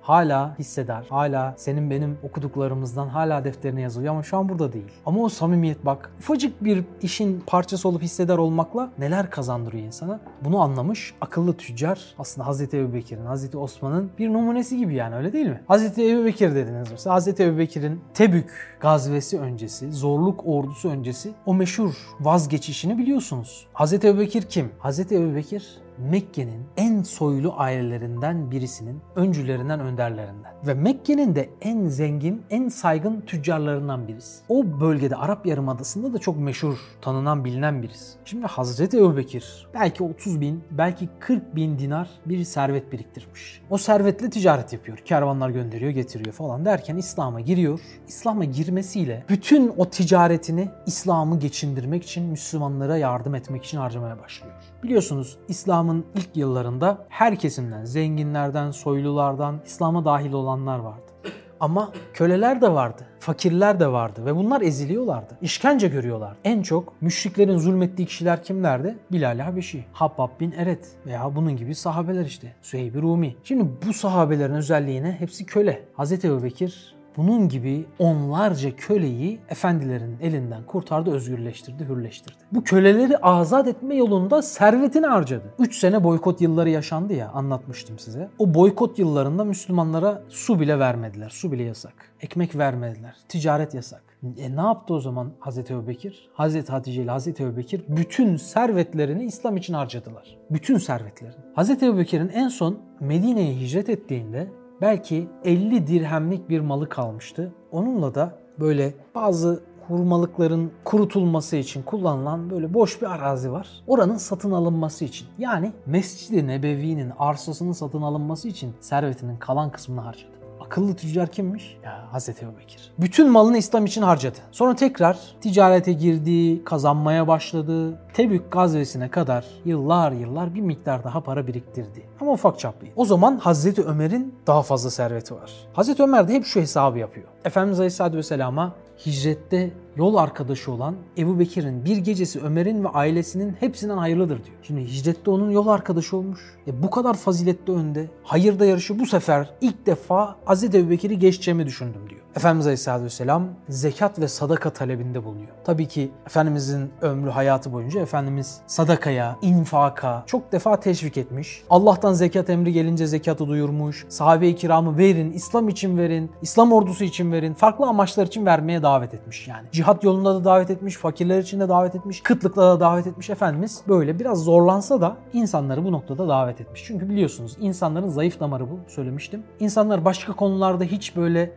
hala hisseder. Hala senin benim okuduklarımızdan hala defterine yazılıyor ama şu an burada değil. Ama o samimiyet bak ufacık bir işin parçası olup hisseder olmakla neler kazandırıyor insana. Bunu anlamış akıllı tüccar aslında Hazreti Ebubekir'in, Hazreti Osman'ın bir numunesi gibi yani öyle değil mi? Hazreti Ebubekir dediniz mesela. Hazreti Ebubekir'in Tebük gazvesi öncesi, zorluk ordusu öncesi o meşhur vazgeçişini biliyorsunuz. Hazreti Ebubekir kim? Hazreti Ebubekir Mekke'nin en soylu ailelerinden birisinin öncülerinden, önderlerinden. Ve Mekke'nin de en zengin, en saygın tüccarlarından birisi. O bölgede Arap Yarımadası'nda da çok meşhur, tanınan, bilinen birisi. Şimdi Hazreti Ebubekir belki 30 bin, belki 40 bin dinar bir servet biriktirmiş. O servetle ticaret yapıyor. Kervanlar gönderiyor, getiriyor falan derken İslam'a giriyor. İslam'a girmesiyle bütün o ticaretini İslam'ı geçindirmek için, Müslümanlara yardım etmek için harcamaya başlıyor. Biliyorsunuz İslam'ın ilk yıllarında her kesimden, zenginlerden, soylulardan İslam'a dahil olanlar vardı. Ama köleler de vardı, fakirler de vardı ve bunlar eziliyorlardı. İşkence görüyorlar. En çok müşriklerin zulmettiği kişiler kimlerdi? Bilal Habeşi, Habbab bin Eret veya bunun gibi sahabeler işte. Süheyb-i Rumi. Şimdi bu sahabelerin özelliğine hepsi köle. Hz. Ebubekir bunun gibi onlarca köleyi efendilerin elinden kurtardı, özgürleştirdi, hürleştirdi. Bu köleleri azat etme yolunda servetini harcadı. 3 sene boykot yılları yaşandı ya anlatmıştım size. O boykot yıllarında Müslümanlara su bile vermediler. Su bile yasak. Ekmek vermediler. Ticaret yasak. E ne yaptı o zaman Hazreti Ebubekir? Hazreti Hatice ile Hazreti Ebubekir bütün servetlerini İslam için harcadılar. Bütün servetlerini. Hazreti Ebubekir'in en son Medine'ye hicret ettiğinde belki 50 dirhemlik bir malı kalmıştı. Onunla da böyle bazı hurmalıkların kurutulması için kullanılan böyle boş bir arazi var. Oranın satın alınması için. Yani Mescid-i Nebevi'nin arsasının satın alınması için servetinin kalan kısmını harcadı. Akıllı tüccar kimmiş? Ya Hazreti Ebubekir. Bütün malını İslam için harcadı. Sonra tekrar ticarete girdi, kazanmaya başladı. Tebük gazvesine kadar yıllar yıllar bir miktar daha para biriktirdi. Ama ufak çaplı. O zaman Hazreti Ömer'in daha fazla serveti var. Hazreti Ömer de hep şu hesabı yapıyor. Efendimiz Aleyhisselatü Vesselam'a hicrette yol arkadaşı olan Ebu Bekir'in bir gecesi Ömer'in ve ailesinin hepsinden hayırlıdır diyor. Şimdi hicrette onun yol arkadaşı olmuş. E bu kadar faziletli önde. Hayırda yarışı bu sefer ilk defa Hazreti Ebu Bekir'i geçeceğimi düşündüm diyor. Efendimiz Aleyhisselatü Vesselam zekat ve sadaka talebinde bulunuyor. Tabii ki Efendimizin ömrü hayatı boyunca Efendimiz sadakaya, infaka çok defa teşvik etmiş. Allah'tan zekat emri gelince zekatı duyurmuş. Sahabe-i kiramı verin, İslam için verin, İslam ordusu için verin, farklı amaçlar için vermeye davet etmiş yani. Cihat yolunda da davet etmiş, fakirler için de davet etmiş, kıtlıkla da davet etmiş Efendimiz. Böyle biraz zorlansa da insanları bu noktada davet etmiş. Çünkü biliyorsunuz insanların zayıf damarı bu söylemiştim. İnsanlar başka konularda hiç böyle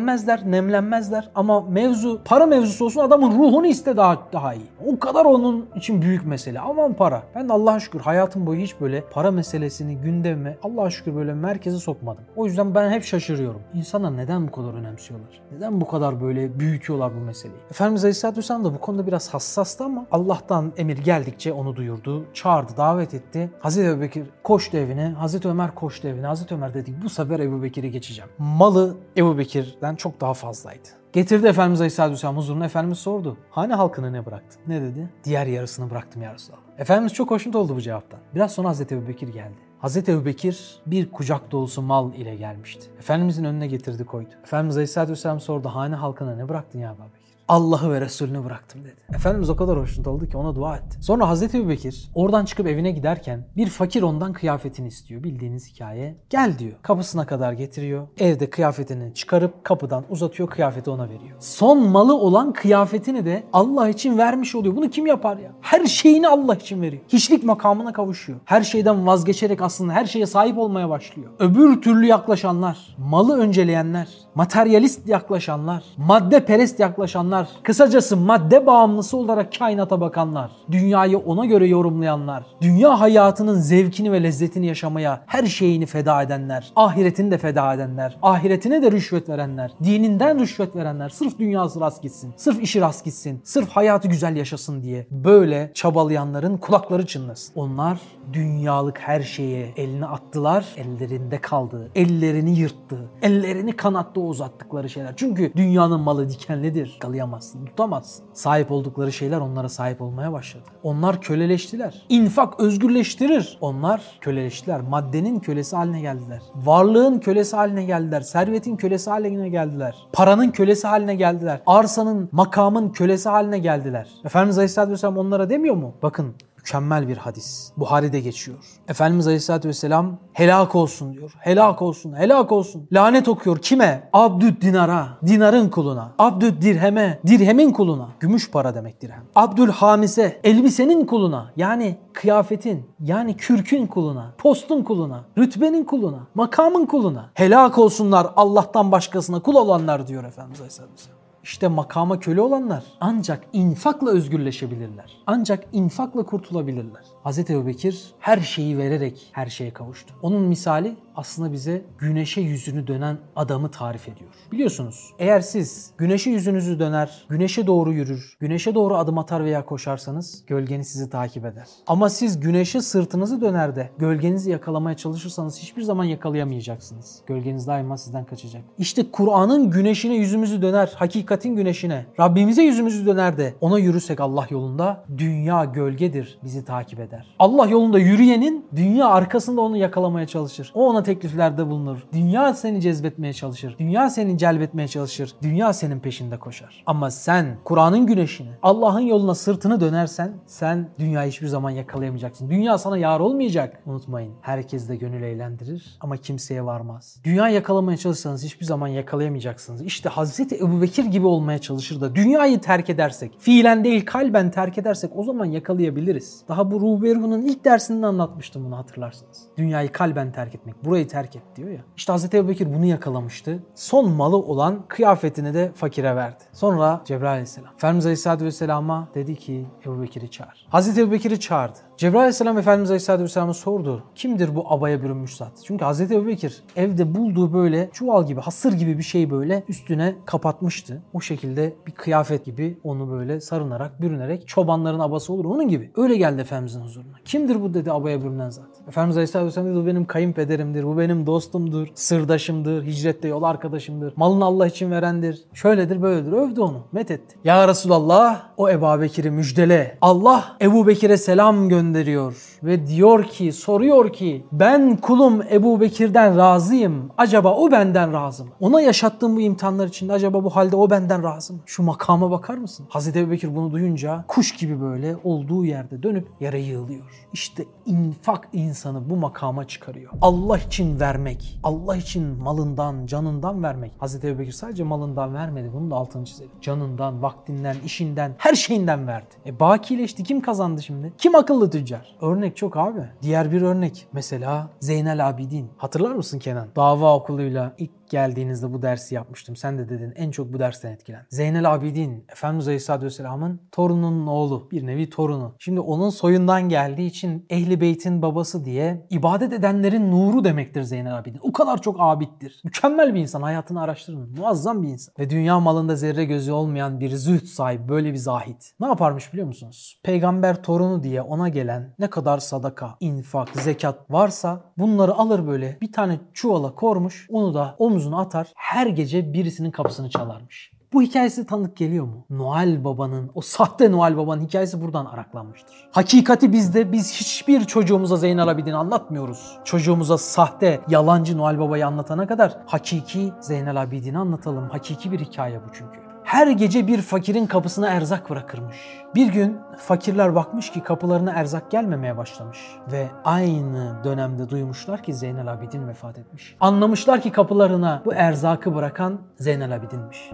rutubetlenmezler, nemlenmezler ama mevzu para mevzusu olsun adamın ruhunu iste daha daha iyi. O kadar onun için büyük mesele. Aman para. Ben de Allah'a şükür hayatım boyu hiç böyle para meselesini gündeme Allah'a şükür böyle merkeze sokmadım. O yüzden ben hep şaşırıyorum. İnsanlar neden bu kadar önemsiyorlar? Neden bu kadar böyle büyütüyorlar bu meseleyi? Efendimiz Aleyhisselatü Vesselam da bu konuda biraz hassastı ama Allah'tan emir geldikçe onu duyurdu. Çağırdı, davet etti. Hazreti Ebubekir koştu evine. Hazreti Ömer koştu evine. Hazreti Ömer dedi bu sefer Ebubekir'i geçeceğim. Malı Ebubekir'den çok daha fazlaydı. Getirdi Efendimiz Aleyhisselatü Vesselam huzuruna. Efendimiz sordu. Hani halkına ne bıraktın? Ne dedi? Diğer yarısını bıraktım ya Resulallah. Efendimiz çok hoşnut oldu bu cevaptan. Biraz sonra Hazreti Ebubekir geldi. Hazreti Ebubekir bir kucak dolusu mal ile gelmişti. Efendimizin önüne getirdi koydu. Efendimiz Aleyhisselatü Vesselam sordu. Hani halkına ne bıraktın ya Ebubekir? Allah'ı ve Resulünü bıraktım dedi. Efendimiz o kadar hoşnut oldu ki ona dua etti. Sonra Hazreti Ebubekir oradan çıkıp evine giderken bir fakir ondan kıyafetini istiyor. Bildiğiniz hikaye. Gel diyor. Kapısına kadar getiriyor. Evde kıyafetini çıkarıp kapıdan uzatıyor. Kıyafeti ona veriyor. Son malı olan kıyafetini de Allah için vermiş oluyor. Bunu kim yapar ya? Her şeyini Allah için veriyor. Hiçlik makamına kavuşuyor. Her şeyden vazgeçerek aslında her şeye sahip olmaya başlıyor. Öbür türlü yaklaşanlar, malı önceleyenler, materyalist yaklaşanlar, madde perest yaklaşanlar, kısacası madde bağımlısı olarak kainata bakanlar, dünyayı ona göre yorumlayanlar, dünya hayatının zevkini ve lezzetini yaşamaya her şeyini feda edenler, ahiretini de feda edenler, ahiretine de rüşvet verenler, dininden rüşvet verenler, sırf dünyası rast gitsin, sırf işi rast gitsin, sırf hayatı güzel yaşasın diye böyle çabalayanların kulakları çınlasın. Onlar dünyalık her şeye elini attılar, ellerinde kaldı, ellerini yırttı, ellerini kanatta uzattıkları şeyler. Çünkü dünyanın malı dikenlidir, kalayamazsın, tutamazsın. Sahip oldukları şeyler onlara sahip olmaya başladı. Onlar köleleştiler. İnfak özgürleştirir. Onlar köleleştiler. Maddenin kölesi haline geldiler. Varlığın kölesi haline geldiler. Servetin kölesi haline geldiler. Paranın kölesi haline geldiler. Arsanın, makamın kölesi haline geldiler. Efendimiz Aleyhisselatü Vesselam onlara demiyor mu? Bakın Mükemmel bir hadis. Buhari'de geçiyor. Efendimiz Aleyhisselatü Vesselam helak olsun diyor. Helak olsun, helak olsun. Lanet okuyor kime? Abdüd dinara, dinarın kuluna. Abdüd dirheme, dirhemin kuluna. Gümüş para demek dirhem. Abdül hamise, elbisenin kuluna. Yani kıyafetin, yani kürkün kuluna. Postun kuluna, rütbenin kuluna, makamın kuluna. Helak olsunlar Allah'tan başkasına kul olanlar diyor Efendimiz Aleyhisselatü Vesselam. İşte makama köle olanlar ancak infakla özgürleşebilirler. Ancak infakla kurtulabilirler. Hz. Ebubekir her şeyi vererek her şeye kavuştu. Onun misali aslında bize güneşe yüzünü dönen adamı tarif ediyor. Biliyorsunuz eğer siz güneşe yüzünüzü döner, güneşe doğru yürür, güneşe doğru adım atar veya koşarsanız gölgeniz sizi takip eder. Ama siz güneşe sırtınızı döner de gölgenizi yakalamaya çalışırsanız hiçbir zaman yakalayamayacaksınız. Gölgeniz daima sizden kaçacak. İşte Kur'an'ın güneşine yüzümüzü döner, hakikatin güneşine, Rabbimize yüzümüzü döner de ona yürürsek Allah yolunda dünya gölgedir bizi takip eder. Allah yolunda yürüyenin dünya arkasında onu yakalamaya çalışır. O ona tekliflerde bulunur. Dünya seni cezbetmeye çalışır. Dünya seni celbetmeye çalışır. Dünya senin peşinde koşar. Ama sen Kur'an'ın güneşine, Allah'ın yoluna sırtını dönersen sen dünyayı hiçbir zaman yakalayamayacaksın. Dünya sana yar olmayacak. Unutmayın. Herkes de gönül eğlendirir ama kimseye varmaz. Dünya yakalamaya çalışsanız hiçbir zaman yakalayamayacaksınız. İşte Hazreti Ebubekir gibi olmaya çalışır da dünyayı terk edersek, fiilen değil kalben terk edersek o zaman yakalayabiliriz. Daha bu Ruberhu'nun ilk dersinde anlatmıştım bunu hatırlarsınız. Dünyayı kalben terk etmek, burayı terk et diyor ya. İşte Hazreti Ebubekir bunu yakalamıştı. Son malı olan kıyafetini de fakire verdi. Sonra Cebrail Aleyhisselam. Efendimiz Aleyhisselatü Vesselam'a dedi ki Ebubekir'i çağır. Hazreti Ebubekir'i çağırdı. Cebrail Aleyhisselam Efendimiz Aleyhisselatü Vesselam'a sordu. Kimdir bu abaya bürünmüş zat? Çünkü Hazreti Ebubekir evde bulduğu böyle çuval gibi, hasır gibi bir şey böyle üstüne kapatmıştı. O şekilde bir kıyafet gibi onu böyle sarınarak, bürünerek çobanların abası olur onun gibi. Öyle geldi Efendimizin huzuruna. Kimdir bu dedi abaya bürünen zat? Efendimiz Aleyhisselatü Vesselam dedi bu benim kayınpederimdir, bu benim dostumdur, sırdaşımdır, hicrette yol arkadaşımdır, malını Allah için verendir, şöyledir böyledir. Övdü onu, met etti. Ya Resulallah o Ebu Bekir'i müjdele. Allah Ebu Bekir'e selam gönderiyor ve diyor ki, soruyor ki ben kulum Ebu Bekir'den razıyım. Acaba o benden razı mı? Ona yaşattığım bu imtihanlar içinde acaba bu halde o benden razı mı? Şu makama bakar mısın? Hazreti Ebu Bekir bunu duyunca kuş gibi böyle olduğu yerde dönüp yere yığılıyor. İşte infak insanı bu makama çıkarıyor. Allah için vermek, Allah için malından, canından vermek. Hazreti Ebu Bekir sadece malından vermedi. Bunun da altını çizelim. Canından, vaktinden, işinden, her şeyinden verdi. E bakileşti. Kim kazandı şimdi? Kim akıllı tüccar? Örnek çok abi. Diğer bir örnek. Mesela Zeynel Abidin. Hatırlar mısın Kenan? Dava okuluyla ilk geldiğinizde bu dersi yapmıştım. Sen de dedin en çok bu dersten etkilen. Zeynel Abidin, Efendimiz Aleyhisselatü Vesselam'ın torununun oğlu. Bir nevi torunu. Şimdi onun soyundan geldiği için Ehli Beyt'in babası diye ibadet edenlerin nuru demektir Zeynel Abidin. O kadar çok abittir. Mükemmel bir insan. Hayatını araştırın. Muazzam bir insan. Ve dünya malında zerre gözü olmayan bir zühd sahibi. Böyle bir zahit. Ne yaparmış biliyor musunuz? Peygamber torunu diye ona gelen ne kadar sadaka, infak, zekat varsa bunları alır böyle bir tane çuvala kormuş. Onu da omzuna atar. Her gece birisinin kapısını çalarmış. Bu hikayesi tanık geliyor mu? Noel Baba'nın, o sahte Noel Baba'nın hikayesi buradan araklanmıştır. Hakikati bizde biz hiçbir çocuğumuza Zeynel Abidin'i anlatmıyoruz. Çocuğumuza sahte, yalancı Noel Baba'yı anlatana kadar hakiki Zeynel Abidin'i anlatalım. Hakiki bir hikaye bu çünkü. Her gece bir fakirin kapısına erzak bırakırmış. Bir gün fakirler bakmış ki kapılarına erzak gelmemeye başlamış. Ve aynı dönemde duymuşlar ki Zeynel Abidin vefat etmiş. Anlamışlar ki kapılarına bu erzakı bırakan Zeynel Abidin'miş.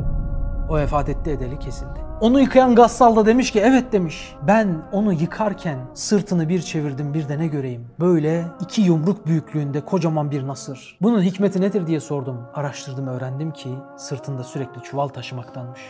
O vefat etti edeli kesildi. Onu yıkayan gassal da demiş ki evet demiş. Ben onu yıkarken sırtını bir çevirdim bir de ne göreyim. Böyle iki yumruk büyüklüğünde kocaman bir nasır. Bunun hikmeti nedir diye sordum. Araştırdım öğrendim ki sırtında sürekli çuval taşımaktanmış.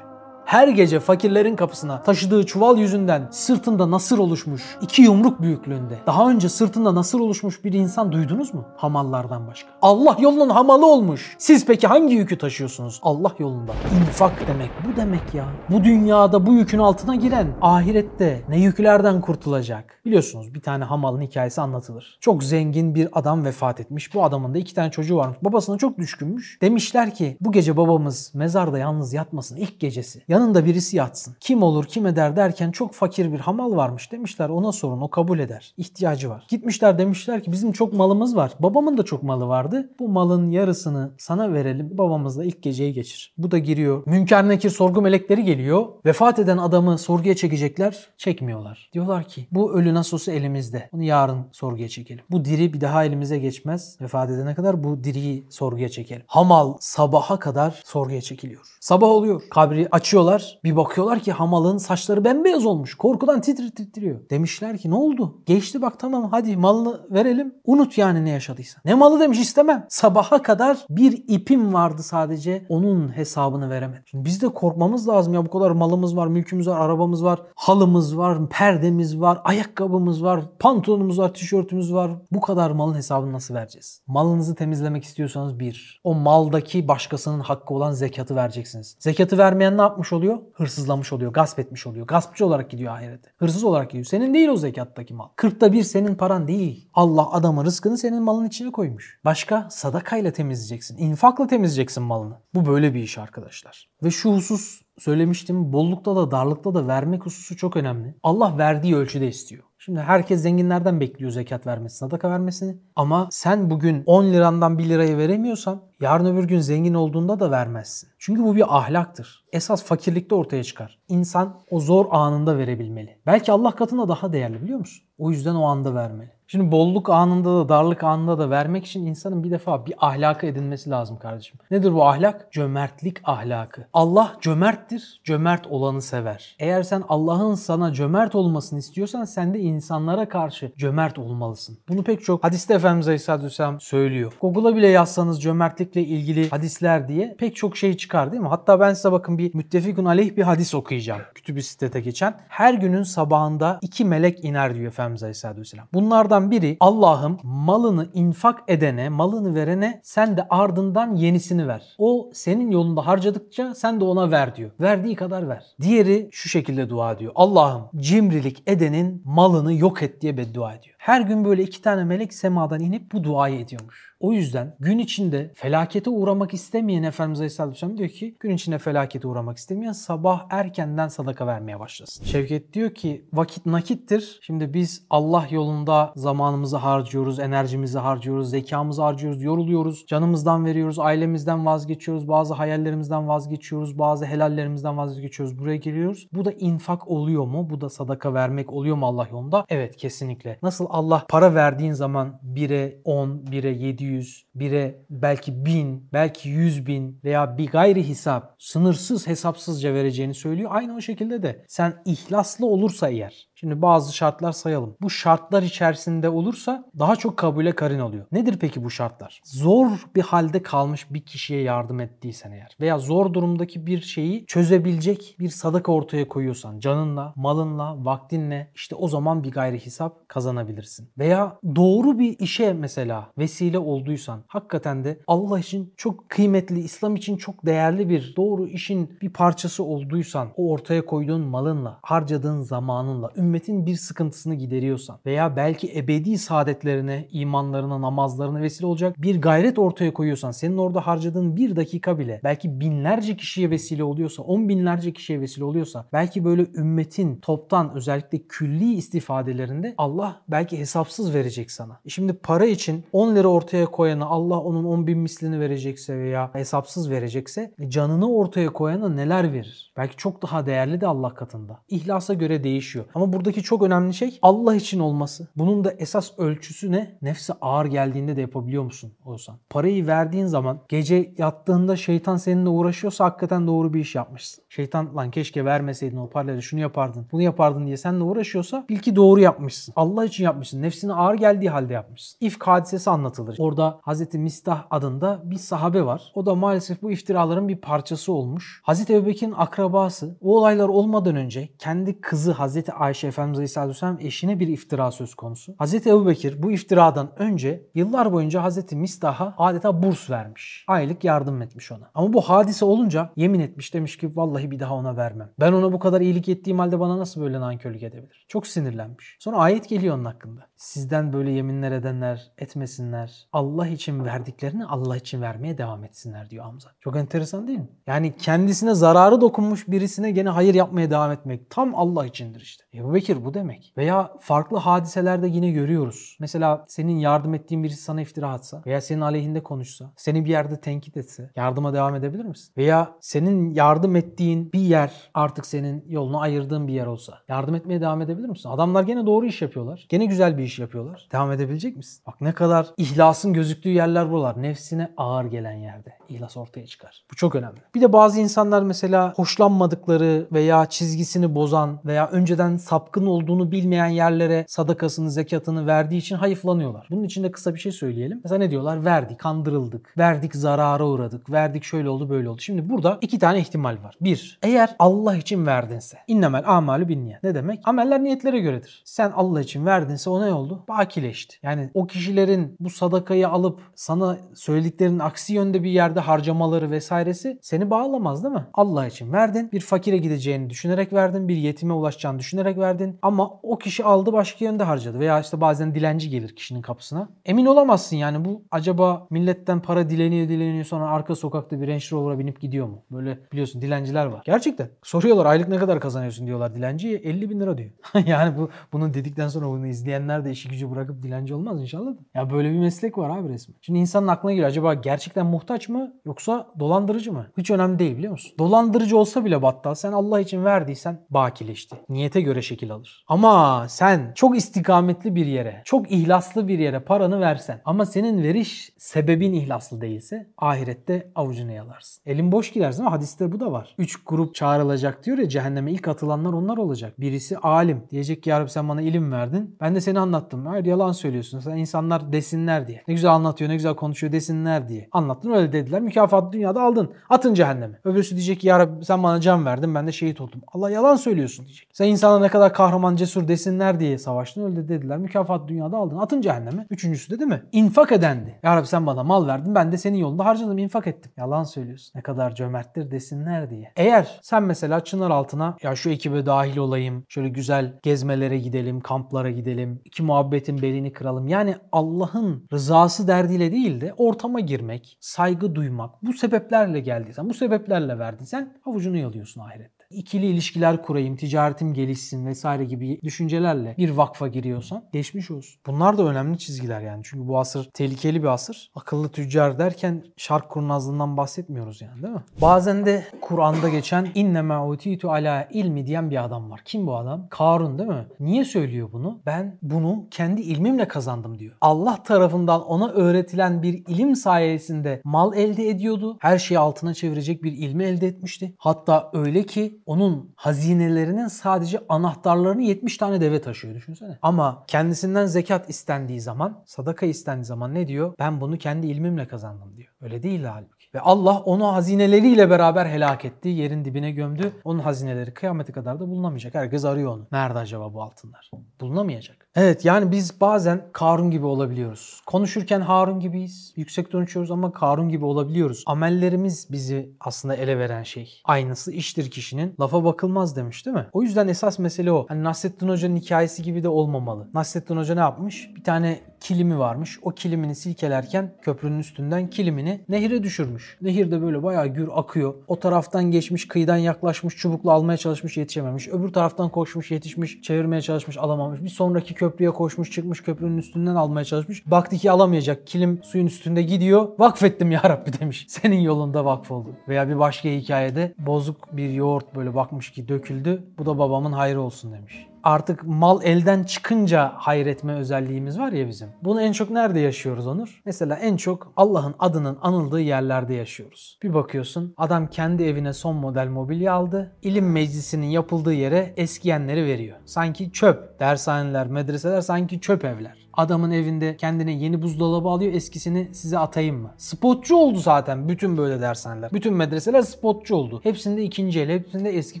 Her gece fakirlerin kapısına taşıdığı çuval yüzünden sırtında nasır oluşmuş. iki yumruk büyüklüğünde. Daha önce sırtında nasır oluşmuş bir insan duydunuz mu? Hamallardan başka. Allah yolunun hamalı olmuş. Siz peki hangi yükü taşıyorsunuz? Allah yolunda. İnfak demek bu demek ya. Bu dünyada bu yükün altına giren ahirette ne yüklerden kurtulacak? Biliyorsunuz bir tane hamalın hikayesi anlatılır. Çok zengin bir adam vefat etmiş. Bu adamın da iki tane çocuğu varmış. Babasına çok düşkünmüş. Demişler ki bu gece babamız mezarda yalnız yatmasın ilk gecesi. Yanında birisi yatsın. Kim olur kim eder derken çok fakir bir hamal varmış. Demişler ona sorun o kabul eder. İhtiyacı var. Gitmişler demişler ki bizim çok malımız var. Babamın da çok malı vardı. Bu malın yarısını sana verelim. Babamızla ilk geceyi geçir. Bu da giriyor. Münker nekir sorgu melekleri geliyor. Vefat eden adamı sorguya çekecekler. Çekmiyorlar. Diyorlar ki bu ölü nasıl olsa elimizde. Bunu yarın sorguya çekelim. Bu diri bir daha elimize geçmez. Vefat edene kadar bu diriyi sorguya çekelim. Hamal sabaha kadar sorguya çekiliyor. Sabah oluyor. Kabri açıyorlar. Bir bakıyorlar ki hamalın saçları bembeyaz olmuş. Korkudan titri titriyor. Demişler ki ne oldu? Geçti bak tamam hadi malını verelim. Unut yani ne yaşadıysa. Ne malı demiş istemem. Sabaha kadar bir ipim vardı sadece. Onun hesabını veremedim. Şimdi biz de korkmamız lazım ya bu kadar malımız var, mülkümüz var, arabamız var, halımız var, perdemiz var, ayakkabımız var, pantolonumuz var, tişörtümüz var. Bu kadar malın hesabını nasıl vereceğiz? Malınızı temizlemek istiyorsanız bir, o maldaki başkasının hakkı olan zekatı vereceksiniz. Zekatı vermeyen ne yapmış oluyor? Hırsızlamış oluyor, gasp etmiş oluyor. Gaspçı olarak gidiyor ahirete. Hırsız olarak gidiyor. Senin değil o zekattaki mal. Kırkta bir senin paran değil. Allah adamın rızkını senin malın içine koymuş. Başka sadakayla temizleyeceksin. infakla temizleyeceksin malını. Bu böyle bir iş arkadaşlar. Ve şu husus söylemiştim bollukta da darlıkta da vermek hususu çok önemli. Allah verdiği ölçüde istiyor. Şimdi herkes zenginlerden bekliyor zekat vermesini, sadaka vermesini. Ama sen bugün 10 lirandan 1 lirayı veremiyorsan yarın öbür gün zengin olduğunda da vermezsin. Çünkü bu bir ahlaktır. Esas fakirlikte ortaya çıkar. İnsan o zor anında verebilmeli. Belki Allah katında daha değerli biliyor musun? O yüzden o anda vermeli. Şimdi bolluk anında da darlık anında da vermek için insanın bir defa bir ahlakı edinmesi lazım kardeşim. Nedir bu ahlak? Cömertlik ahlakı. Allah cömerttir, cömert olanı sever. Eğer sen Allah'ın sana cömert olmasını istiyorsan sen de insanlara karşı cömert olmalısın. Bunu pek çok hadiste Efendimiz Aleyhisselatü söylüyor. Google'a bile yazsanız cömertlikle ilgili hadisler diye pek çok şey çıkar değil mi? Hatta ben size bakın bir müttefikun aleyh bir hadis okuyacağım. Kütüb-i Sittet'e geçen. Her günün sabahında iki melek iner diyor Efendimiz Aleyhisselatü Vesselam. Bunlardan biri Allah'ım malını infak edene, malını verene sen de ardından yenisini ver. O senin yolunda harcadıkça sen de ona ver diyor. Verdiği kadar ver. Diğeri şu şekilde dua ediyor. Allah'ım cimrilik edenin malını yok et diye beddua ediyor. Her gün böyle iki tane melek semadan inip bu duayı ediyormuş. O yüzden gün içinde felakete uğramak istemeyen Efendimiz Aleyhisselatü Vesselam diyor ki gün içinde felakete uğramak istemeyen sabah erkenden sadaka vermeye başlasın. Şevket diyor ki vakit nakittir. Şimdi biz Allah yolunda zamanımızı harcıyoruz, enerjimizi harcıyoruz, zekamızı harcıyoruz, yoruluyoruz, canımızdan veriyoruz, ailemizden vazgeçiyoruz, bazı hayallerimizden vazgeçiyoruz, bazı helallerimizden vazgeçiyoruz. Buraya geliyoruz. Bu da infak oluyor mu? Bu da sadaka vermek oluyor mu Allah yolunda? Evet kesinlikle. Nasıl Allah para verdiğin zaman 1'e 10, 1'e 700, 1'e belki 1000, belki 100 bin veya bir gayri hesap, sınırsız hesapsızca vereceğini söylüyor. Aynı o şekilde de sen ihlaslı olursa eğer, Şimdi bazı şartlar sayalım. Bu şartlar içerisinde olursa daha çok kabule karin oluyor. Nedir peki bu şartlar? Zor bir halde kalmış bir kişiye yardım ettiysen eğer veya zor durumdaki bir şeyi çözebilecek bir sadaka ortaya koyuyorsan canınla, malınla, vaktinle işte o zaman bir gayri hesap kazanabilirsin. Veya doğru bir işe mesela vesile olduysan hakikaten de Allah için çok kıymetli, İslam için çok değerli bir doğru işin bir parçası olduysan o ortaya koyduğun malınla, harcadığın zamanınla, ümmetin bir sıkıntısını gideriyorsan veya belki ebedi saadetlerine, imanlarına, namazlarına vesile olacak bir gayret ortaya koyuyorsan, senin orada harcadığın bir dakika bile belki binlerce kişiye vesile oluyorsa, on binlerce kişiye vesile oluyorsa, belki böyle ümmetin toptan özellikle külli istifadelerinde Allah belki hesapsız verecek sana. E Şimdi para için 10 lira ortaya koyana Allah onun 10 bin mislini verecekse veya hesapsız verecekse e canını ortaya koyana neler verir? Belki çok daha değerli de Allah katında. İhlasa göre değişiyor. Ama buradaki çok önemli şey Allah için olması. Bunun da esas ölçüsü ne? Nefse ağır geldiğinde de yapabiliyor musun olsan? Parayı verdiğin zaman gece yattığında şeytan seninle uğraşıyorsa hakikaten doğru bir iş yapmışsın. Şeytan lan keşke vermeseydin o parayla şunu yapardın, bunu yapardın diye seninle uğraşıyorsa bil ki doğru yapmışsın. Allah için yapmışsın. Nefsine ağır geldiği halde yapmışsın. İfk hadisesi anlatılır. Orada Hazreti Mistah adında bir sahabe var. O da maalesef bu iftiraların bir parçası olmuş. Hazreti Ebubekir'in akrabası o olaylar olmadan önce kendi kızı Hazreti Ayşe Efendimiz Aleyhisselatü Vesselam eşine bir iftira söz konusu. Hazreti Ebubekir bu iftiradan önce yıllar boyunca Hazreti Mistah'a adeta burs vermiş. Aylık yardım etmiş ona. Ama bu hadise olunca yemin etmiş demiş ki vallahi bir daha ona vermem. Ben ona bu kadar iyilik ettiğim halde bana nasıl böyle nankörlük edebilir? Çok sinirlenmiş. Sonra ayet geliyor onun hakkında. Sizden böyle yeminler edenler etmesinler. Allah için verdiklerini Allah için vermeye devam etsinler diyor Hamza. Çok enteresan değil mi? Yani kendisine zararı dokunmuş birisine gene hayır yapmaya devam etmek tam Allah içindir işte. Ebu Bekir bu demek. Veya farklı hadiselerde yine görüyoruz. Mesela senin yardım ettiğin birisi sana iftira atsa veya senin aleyhinde konuşsa, seni bir yerde tenkit etse yardıma devam edebilir misin? Veya senin yardım ettiğin bir yer artık senin yolunu ayırdığın bir yer olsa yardım etmeye devam edebilir misin? Adamlar gene doğru iş yapıyorlar. Gene güzel bir iş yapıyorlar. Devam edebilecek misin? Bak ne kadar ihlasın gözüktüğü yerler buralar. Nefsine ağır gelen yerde. İhlas ortaya çıkar. Bu çok önemli. Bir de bazı insanlar mesela hoşlanmadıkları veya çizgisini bozan veya önceden sapkın olduğunu bilmeyen yerlere sadakasını, zekatını verdiği için hayıflanıyorlar. Bunun için de kısa bir şey söyleyelim. Mesela ne diyorlar? Verdik, kandırıldık. Verdik, zarara uğradık. Verdik, şöyle oldu, böyle oldu. Şimdi burada iki tane ihtimal var. Bir, eğer Allah için verdinse. İnnemel amalü bin niyet. Ne demek? Ameller niyetlere göredir. Sen Allah için verdinse o ne oldu? Bakileşti. Yani o kişilerin bu sadakayı alıp sana söylediklerinin aksi yönde bir yerde harcamaları vesairesi seni bağlamaz değil mi? Allah için verdin. Bir fakire gideceğini düşünerek verdin. Bir yetime ulaşacağını düşünerek verdin. Ama o kişi aldı başka yönde harcadı. Veya işte bazen dilenci gelir kişinin kapısına. Emin olamazsın yani bu acaba milletten para dileniyor dileniyor sonra arka sokakta bir Range Rover'a binip gidiyor mu? Böyle biliyorsun dilenciler var. Gerçekten. Soruyorlar aylık ne kadar kazanıyorsun diyorlar dilenciye. 50 bin lira diyor. yani bu bunu dedikten sonra bunu izleyenler de işi gücü bırakıp dilenci olmaz inşallah. da. Ya böyle bir meslek var abi resmen. Şimdi insanın aklına geliyor acaba gerçekten muhtaç mı yoksa dolandırıcı mı? Hiç önemli değil biliyor musun? Dolandırıcı olsa bile battal sen Allah için verdiysen bakileşti. Niyete göre şekil alır. Ama sen çok istikametli bir yere, çok ihlaslı bir yere paranı versen ama senin veriş sebebin ihlaslı değilse ahirette avucunu yalarsın. Elin boş gidersin ama hadiste bu da var. Üç grup çağrılacak diyor ya cehenneme ilk atılanlar onlar olacak. Birisi alim. Diyecek ki ya sen bana ilim verdin. Ben de seni anlattım. Hayır yalan söylüyorsun. Sen insanlar desinler diye. Ne güzel anlatıyor ne güzel konuşuyor desinler diye. Anlattın öyle dediler. Mükafatı dünyada aldın. Atın cehenneme. Öbürsü diyecek ki ya sen bana can verdin ben de şehit oldum. Allah yalan söylüyorsun diyecek. Sen insana ne kadar kahraman cesur desinler diye savaştın öyle dediler. Mükafat dünyada aldın. Atın cehenneme. Üçüncüsü de değil mi? İnfak edendi. Ya Rabbi sen bana mal verdin ben de senin yolunda harcadım infak ettim. Yalan söylüyorsun. Ne kadar cömerttir desinler diye. Eğer sen mesela çınar altına ya şu ekibe dahil olayım. Şöyle güzel gezmelere gidelim, kamplara gidelim. iki muhabbetin belini kıralım. Yani Allah'ın rızası derdiyle değil de ortama girmek, saygı duymak. Bu sebeplerle geldiysen, bu sebeplerle verdiysen avucunu yalıyorsun ahirette. İkili ilişkiler kurayım, ticaretim gelişsin vesaire gibi düşüncelerle bir vakfa giriyorsan geçmiş olsun. Bunlar da önemli çizgiler yani. Çünkü bu asır tehlikeli bir asır. Akıllı tüccar derken şark kurnazlığından bahsetmiyoruz yani değil mi? Bazen de Kur'an'da geçen inneme utitu ala ilmi diyen bir adam var. Kim bu adam? Karun değil mi? Niye söylüyor bunu? Ben bunu kendi ilmimle kazandım diyor. Allah tarafından ona öğretilen bir ilim sayesinde mal elde ediyordu. Her şeyi altına çevirecek bir ilmi elde etmişti. Hatta öyle ki onun hazinelerinin sadece anahtarlarını 70 tane deve taşıyor düşünsene. Ama kendisinden zekat istendiği zaman, sadaka istendiği zaman ne diyor? Ben bunu kendi ilmimle kazandım diyor. Öyle değil halbuki. Ve Allah onu hazineleriyle beraber helak etti. Yerin dibine gömdü. Onun hazineleri kıyamete kadar da bulunamayacak. Herkes arıyor onu. Nerede acaba bu altınlar? Bulunamayacak. Evet yani biz bazen Karun gibi olabiliyoruz. Konuşurken Harun gibiyiz. Yüksek konuşuyoruz ama Karun gibi olabiliyoruz. Amellerimiz bizi aslında ele veren şey. Aynısı iştir kişinin. Lafa bakılmaz demiş değil mi? O yüzden esas mesele o. Hani Nasrettin Hoca'nın hikayesi gibi de olmamalı. Nasrettin Hoca ne yapmış? Bir tane kilimi varmış. O kilimini silkelerken köprünün üstünden kilimini nehire düşürmüş. Nehirde böyle bayağı gür akıyor. O taraftan geçmiş, kıyıdan yaklaşmış, çubukla almaya çalışmış, yetişememiş. Öbür taraftan koşmuş, yetişmiş, çevirmeye çalışmış, alamamış. Bir sonraki köprüye koşmuş, çıkmış, köprünün üstünden almaya çalışmış. Baktı ki alamayacak. Kilim suyun üstünde gidiyor. Vakfettim ya Rabbi demiş. Senin yolunda vakfoldu. Veya bir başka hikayede bozuk bir yoğurt böyle bakmış ki döküldü. Bu da babamın hayrı olsun demiş artık mal elden çıkınca hayretme özelliğimiz var ya bizim. Bunu en çok nerede yaşıyoruz Onur? Mesela en çok Allah'ın adının anıldığı yerlerde yaşıyoruz. Bir bakıyorsun adam kendi evine son model mobilya aldı. İlim meclisinin yapıldığı yere eskiyenleri veriyor. Sanki çöp. Dershaneler, medreseler sanki çöp evler. Adamın evinde kendine yeni buzdolabı alıyor eskisini size atayım mı? Spotçu oldu zaten bütün böyle dershaneler. Bütün medreseler spotçu oldu. Hepsinde ikinci el, hepsinde eski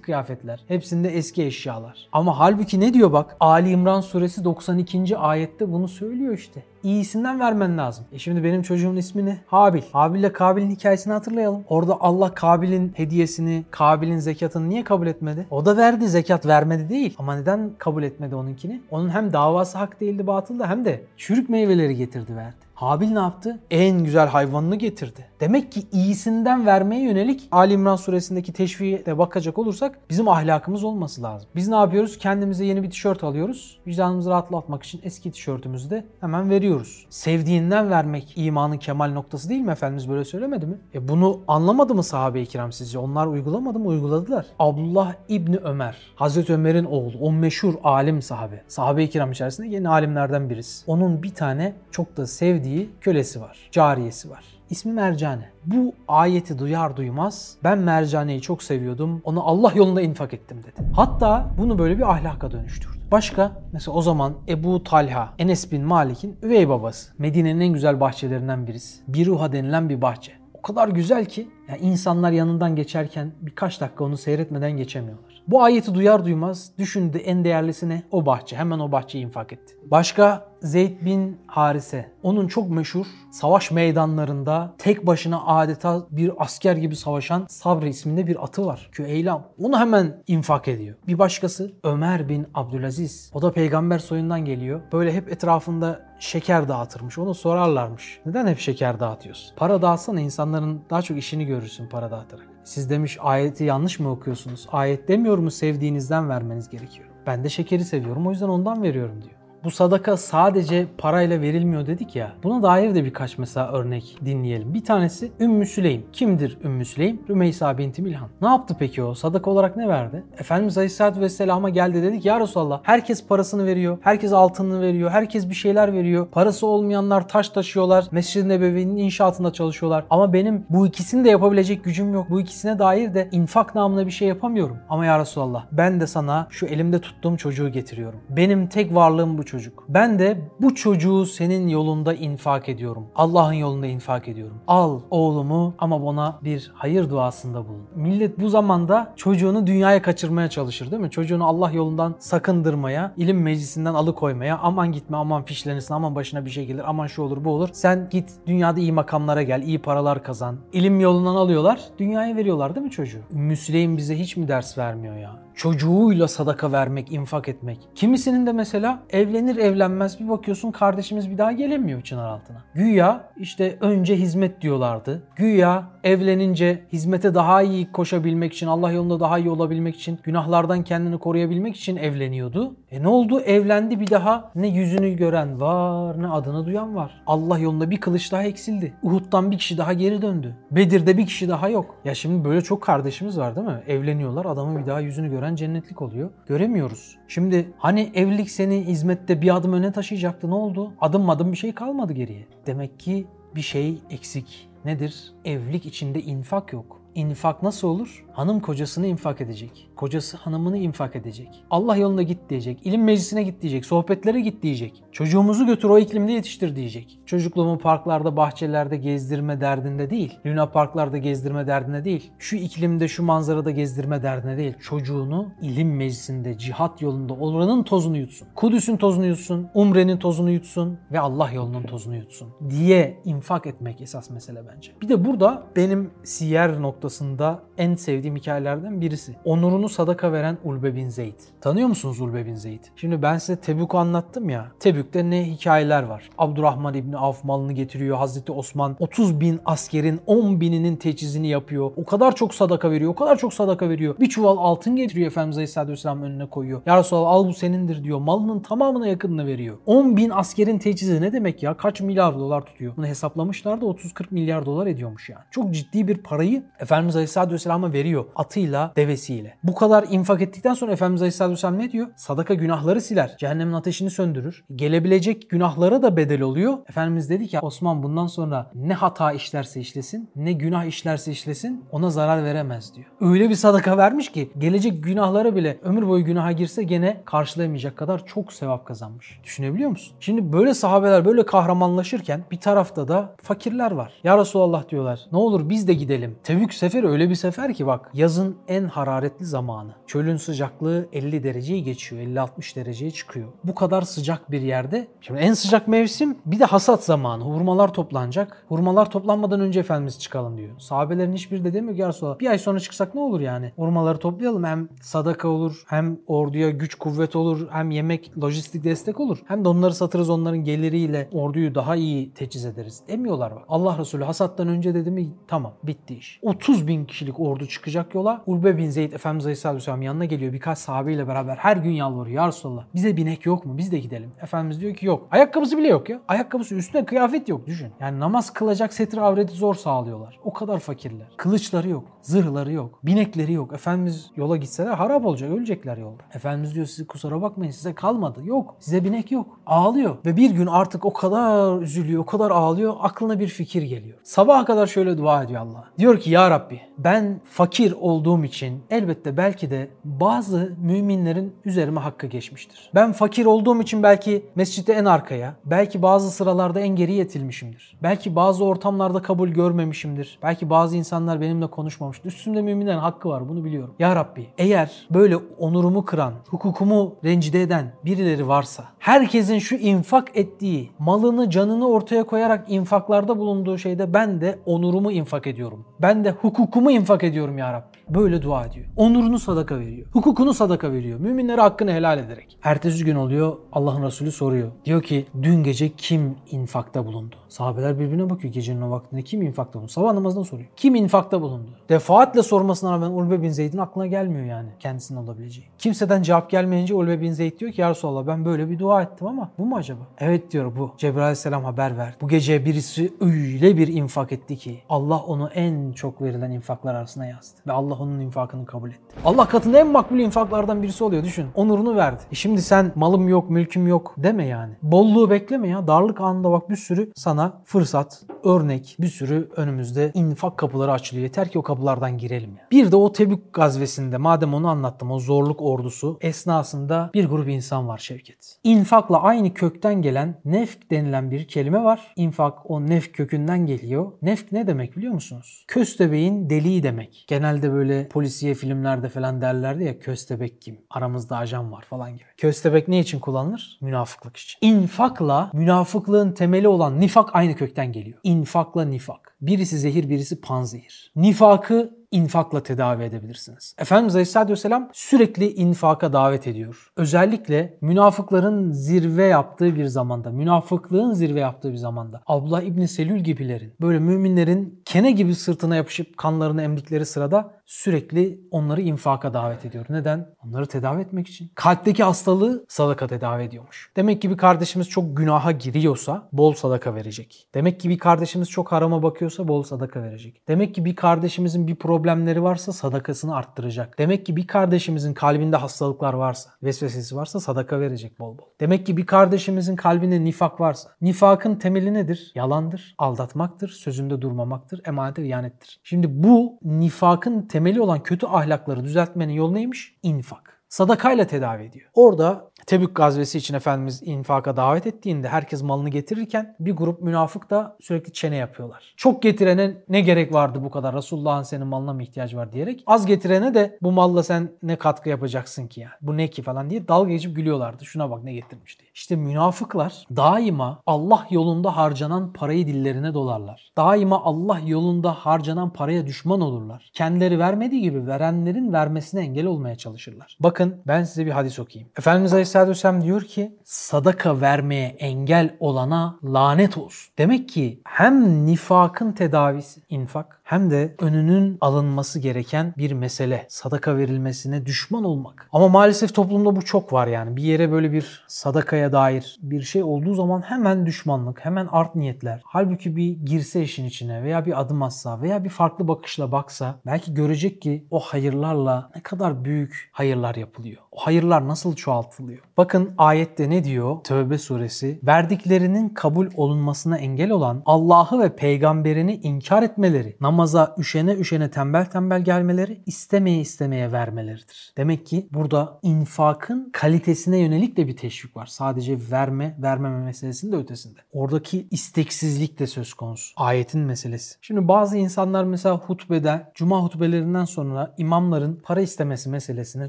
kıyafetler, hepsinde eski eşyalar. Ama halbuki ne diyor bak? Ali İmran suresi 92. ayette bunu söylüyor işte. İyisinden vermen lazım. E şimdi benim çocuğumun ismi ne? Habil. Habil ile Kabil'in hikayesini hatırlayalım. Orada Allah Kabil'in hediyesini, Kabil'in zekatını niye kabul etmedi? O da verdi zekat vermedi değil. Ama neden kabul etmedi onunkini? Onun hem davası hak değildi batıldı hem de çürük meyveleri getirdi verdi. Habil ne yaptı? En güzel hayvanını getirdi. Demek ki iyisinden vermeye yönelik Ali İmran suresindeki teşviğe de bakacak olursak bizim ahlakımız olması lazım. Biz ne yapıyoruz? Kendimize yeni bir tişört alıyoruz. Vicdanımızı rahatlatmak için eski tişörtümüzü de hemen veriyoruz. Sevdiğinden vermek imanın kemal noktası değil mi Efendimiz böyle söylemedi mi? E bunu anlamadı mı sahabe-i kiram sizce? Onlar uygulamadı mı? Uyguladılar. Abdullah İbni Ömer, Hazreti Ömer'in oğlu, o meşhur alim sahabe. Sahabe-i kiram içerisinde yeni alimlerden birisi. Onun bir tane çok da sevdiği kölesi var, cariyesi var. İsmi Mercane. Bu ayeti duyar duymaz ben Mercane'yi çok seviyordum. Onu Allah yolunda infak ettim dedi. Hatta bunu böyle bir ahlaka dönüştürdü. Başka mesela o zaman Ebu Talha, Enes bin Malik'in üvey babası. Medine'nin en güzel bahçelerinden birisi. Biruha denilen bir bahçe. O kadar güzel ki yani insanlar yanından geçerken birkaç dakika onu seyretmeden geçemiyorlar. Bu ayeti duyar duymaz düşündü en değerlisi ne? O bahçe. Hemen o bahçeyi infak etti. Başka Zeyd bin Harise. Onun çok meşhur savaş meydanlarında tek başına adeta bir asker gibi savaşan Sabri isminde bir atı var. Küeylam. Onu hemen infak ediyor. Bir başkası Ömer bin Abdülaziz. O da peygamber soyundan geliyor. Böyle hep etrafında şeker dağıtırmış. Onu sorarlarmış. Neden hep şeker dağıtıyorsun? Para dağıtsana insanların daha çok işini görürsün para dağıtarak. Siz demiş ayeti yanlış mı okuyorsunuz? Ayet demiyor mu sevdiğinizden vermeniz gerekiyor. Ben de şekeri seviyorum o yüzden ondan veriyorum diyor. Bu sadaka sadece parayla verilmiyor dedik ya. Buna dair de birkaç mesela örnek dinleyelim. Bir tanesi Ümmü Süleym. Kimdir Ümmü Süleym? Rümeysa binti Milhan. Ne yaptı peki o? Sadaka olarak ne verdi? Efendimiz Aleyhisselatü Vesselam'a geldi dedik ya Resulallah herkes parasını veriyor. Herkes altınını veriyor. Herkes bir şeyler veriyor. Parası olmayanlar taş taşıyorlar. Mescid-i Nebevi'nin inşaatında çalışıyorlar. Ama benim bu ikisini de yapabilecek gücüm yok. Bu ikisine dair de infak namına bir şey yapamıyorum. Ama ya Resulallah ben de sana şu elimde tuttuğum çocuğu getiriyorum. Benim tek varlığım bu çocuk. Ben de bu çocuğu senin yolunda infak ediyorum. Allah'ın yolunda infak ediyorum. Al oğlumu ama bana bir hayır duasında bulun. Millet bu zamanda çocuğunu dünyaya kaçırmaya çalışır değil mi? Çocuğunu Allah yolundan sakındırmaya, ilim meclisinden alıkoymaya, aman gitme, aman fişlenirsin, aman başına bir şey gelir, aman şu olur bu olur. Sen git dünyada iyi makamlara gel, iyi paralar kazan. İlim yolundan alıyorlar, dünyaya veriyorlar değil mi çocuğu? Müsleyin bize hiç mi ders vermiyor ya? çocuğuyla sadaka vermek, infak etmek. Kimisinin de mesela evlenir evlenmez bir bakıyorsun kardeşimiz bir daha gelemiyor çınar altına. Güya işte önce hizmet diyorlardı. Güya evlenince hizmete daha iyi koşabilmek için, Allah yolunda daha iyi olabilmek için, günahlardan kendini koruyabilmek için evleniyordu. E ne oldu? Evlendi bir daha ne yüzünü gören var ne adını duyan var. Allah yolunda bir kılıç daha eksildi. Uhud'dan bir kişi daha geri döndü. Bedir'de bir kişi daha yok. Ya şimdi böyle çok kardeşimiz var değil mi? Evleniyorlar adamın bir daha yüzünü gören cennetlik oluyor. Göremiyoruz. Şimdi hani evlilik seni hizmette bir adım öne taşıyacaktı ne oldu? Adım adım bir şey kalmadı geriye. Demek ki bir şey eksik. Nedir? Evlilik içinde infak yok. İnfak nasıl olur? Hanım kocasını infak edecek. Kocası hanımını infak edecek. Allah yolunda git diyecek. İlim meclisine git diyecek. Sohbetlere git diyecek. Çocuğumuzu götür o iklimde yetiştir diyecek. Çocukluğumu parklarda, bahçelerde gezdirme derdinde değil. Luna parklarda gezdirme derdinde değil. Şu iklimde, şu manzarada gezdirme derdinde değil. Çocuğunu ilim meclisinde, cihat yolunda oranın tozunu yutsun. Kudüs'ün tozunu yutsun. Umre'nin tozunu yutsun. Ve Allah yolunun tozunu yutsun. Diye infak etmek esas mesele bence. Bir de burada benim siyer noktasında en sevdiğim hikayelerden birisi. Onurunu sadaka veren Ulbe bin Zeyd. Tanıyor musunuz Ulbe bin Zeyd? Şimdi ben size Tebük'ü anlattım ya. Tebük'te ne hikayeler var? Abdurrahman İbni Avf malını getiriyor. Hazreti Osman 30 bin askerin 10 bininin teçhizini yapıyor. O kadar çok sadaka veriyor. O kadar çok sadaka veriyor. Bir çuval altın getiriyor Efendimiz Aleyhisselatü Vesselam önüne koyuyor. Ya Resulallah al bu senindir diyor. Malının tamamına yakınını veriyor. 10 bin askerin teçhizi ne demek ya? Kaç milyar dolar tutuyor? Bunu hesaplamışlar da 30-40 milyar dolar ediyormuş yani. Çok ciddi bir parayı Efendimiz Aleyhisselatü Vesselam'a veriyor. Atıyla, devesiyle. Bu kadar infak ettikten sonra Efendimiz Aleyhisselatü Vesselam ne diyor? Sadaka günahları siler. Cehennemin ateşini söndürür. Gelebilecek günahlara da bedel oluyor. Efendimiz dedi ki Osman bundan sonra ne hata işlerse işlesin, ne günah işlerse işlesin ona zarar veremez diyor. Öyle bir sadaka vermiş ki gelecek günahlara bile ömür boyu günaha girse gene karşılayamayacak kadar çok sevap kazanmış. Düşünebiliyor musun? Şimdi böyle sahabeler böyle kahramanlaşırken bir tarafta da fakirler var. Ya Resulallah diyorlar ne olur biz de gidelim. Tebük seferi öyle bir sefer ki bak yazın en hararetli zamanı. Çölün sıcaklığı 50 dereceyi geçiyor. 50-60 dereceye çıkıyor. Bu kadar sıcak bir yerde. Şimdi en sıcak mevsim bir de hasat zamanı. Hurmalar toplanacak. Hurmalar toplanmadan önce Efendimiz çıkalım diyor. Sahabelerin hiçbiri de demiyor ki Resulallah bir ay sonra çıksak ne olur yani? Hurmaları toplayalım hem sadaka olur hem orduya güç kuvvet olur hem yemek lojistik destek olur. Hem de onları satırız onların geliriyle orduyu daha iyi teçhiz ederiz. Demiyorlar bak. Allah Resulü hasattan önce dedi mi tamam bitti iş. 30 bin kişilik ordu çıkacak yola. Ulbe bin Zeyd Efendimiz Aleyhisselatü Vesselam yanına geliyor. Birkaç sahabeyle beraber her gün yalvarıyor. Ya Resulallah bize binek yok mu? Biz de gidelim. Efendimiz diyor ki yok. Ayakkabısı bile yok ya. Ayakkabısı üstüne kıyafet yok düşün. Yani namaz kılacak setir avreti zor sağlıyorlar. O kadar fakirler. Kılıçları yok. Zırhları yok. Binekleri yok. Efendimiz yola gitseler harap olacak. Ölecekler yolda. Efendimiz diyor size kusura bakmayın size kalmadı. Yok. Size binek yok. Ağlıyor. Ve bir gün artık o kadar üzülüyor. O kadar ağlıyor. Aklına bir fikir geliyor. Sabaha kadar şöyle dua ediyor Allah. Diyor ki ya Rabbi ben fakir olduğum için elbette belki de bazı müminlerin üzerime hakkı geçmiştir. Ben fakir olduğum için belki mescitte en arkaya, belki bazı sıralarda en geriye itilmişimdir. Belki bazı ortamlarda kabul görmemişimdir. Belki bazı insanlar benimle konuşmamıştır. Üstümde müminlerin hakkı var bunu biliyorum. Ya Rabbi eğer böyle onurumu kıran, hukukumu rencide eden birileri varsa herkesin şu infak ettiği, malını canını ortaya koyarak infaklarda bulunduğu şeyde ben de onurumu infak ediyorum. Ben de hukukumu infak ediyorum ya Rabbi. Böyle dua ediyor. Onurunu sadaka veriyor. Hukukunu sadaka veriyor. Müminlere hakkını helal ederek. Ertesi gün oluyor Allah'ın Resulü soruyor. Diyor ki dün gece kim infakta bulundu? Sahabeler birbirine bakıyor gecenin o vaktinde. Kim infakta bulundu? Sabah namazında soruyor. Kim infakta bulundu? Defaatle sormasına rağmen Ulbe bin Zeyd'in aklına gelmiyor yani kendisinin olabileceği. Kimseden cevap gelmeyince Ulbe bin Zeyd diyor ki ya Resulallah ben böyle bir dua ettim ama bu mu acaba? Evet diyor bu. Cebrail aleyhisselam haber verdi. Bu gece birisi öyle bir infak etti ki Allah onu en çok verilen infaklar arasına yazdı. Ve Allah onun infakını kabul etti. Allah katında en makbul infaklardan birisi oluyor düşün. Onurunu verdi. E şimdi sen malım yok, mülküm yok deme yani. Bolluğu bekleme ya. Darlık anında bak bir sürü sana fırsat, örnek, bir sürü önümüzde infak kapıları açılıyor. Yeter ki o kapılardan girelim ya. Bir de o Tebük gazvesinde madem onu anlattım o zorluk ordusu esnasında bir grup insan var Şevket. İnfakla aynı kökten gelen nefk denilen bir kelime var. İnfak o nefk kökünden geliyor. Nefk ne demek biliyor musunuz? Köstebeğin deliği demek. Genelde böyle polisiye filmlerde falan derlerdi ya köstebek kim? Aramızda ajan var falan gibi. Köstebek ne için kullanılır? Münafıklık için. İnfakla münafıklığın temeli olan nifak aynı kökten geliyor. İnfakla nifak. Birisi zehir, birisi panzehir. Nifakı infakla tedavi edebilirsiniz. Efendimiz Aleyhisselatü Vesselam sürekli infaka davet ediyor. Özellikle münafıkların zirve yaptığı bir zamanda, münafıklığın zirve yaptığı bir zamanda Abdullah İbni Selül gibilerin böyle müminlerin kene gibi sırtına yapışıp kanlarını emdikleri sırada sürekli onları infaka davet ediyor. Neden? Onları tedavi etmek için. Kalpteki hastalığı sadaka tedavi ediyormuş. Demek ki bir kardeşimiz çok günaha giriyorsa bol sadaka verecek. Demek ki bir kardeşimiz çok harama bakıyorsa bol sadaka verecek. Demek ki bir kardeşimizin bir problemi problemleri varsa sadakasını arttıracak. Demek ki bir kardeşimizin kalbinde hastalıklar varsa, vesvesesi varsa sadaka verecek bol bol. Demek ki bir kardeşimizin kalbinde nifak varsa, nifakın temeli nedir? Yalandır, aldatmaktır, sözünde durmamaktır, emanete ihanettir. Şimdi bu nifakın temeli olan kötü ahlakları düzeltmenin yolu neymiş? İnfak sadakayla tedavi ediyor. Orada Tebük gazvesi için Efendimiz infaka davet ettiğinde herkes malını getirirken bir grup münafık da sürekli çene yapıyorlar. Çok getirene ne gerek vardı bu kadar Resulullah'ın senin malına mı ihtiyaç var diyerek az getirene de bu malla sen ne katkı yapacaksın ki yani bu ne ki falan diye dalga geçip gülüyorlardı. Şuna bak ne getirmiş diye. İşte münafıklar daima Allah yolunda harcanan parayı dillerine dolarlar. Daima Allah yolunda harcanan paraya düşman olurlar. Kendileri vermediği gibi verenlerin vermesine engel olmaya çalışırlar. Bakın ben size bir hadis okuyayım. Efendimiz Aleyhisselatü Vesselam diyor ki sadaka vermeye engel olana lanet olsun. Demek ki hem nifakın tedavisi infak hem de önünün alınması gereken bir mesele. Sadaka verilmesine düşman olmak. Ama maalesef toplumda bu çok var yani. Bir yere böyle bir sadakaya dair bir şey olduğu zaman hemen düşmanlık, hemen art niyetler. Halbuki bir girse işin içine veya bir adım atsa veya bir farklı bakışla baksa belki görecek ki o hayırlarla ne kadar büyük hayırlar yapılıyor. Hayırlar nasıl çoğaltılıyor? Bakın ayette ne diyor? Tövbe suresi. Verdiklerinin kabul olunmasına engel olan Allah'ı ve peygamberini inkar etmeleri, namaza üşene üşene tembel tembel gelmeleri, istemeye istemeye vermeleridir. Demek ki burada infakın kalitesine yönelik de bir teşvik var. Sadece verme, vermeme meselesinin de ötesinde. Oradaki isteksizlik de söz konusu. Ayetin meselesi. Şimdi bazı insanlar mesela hutbede, cuma hutbelerinden sonra imamların para istemesi meselesine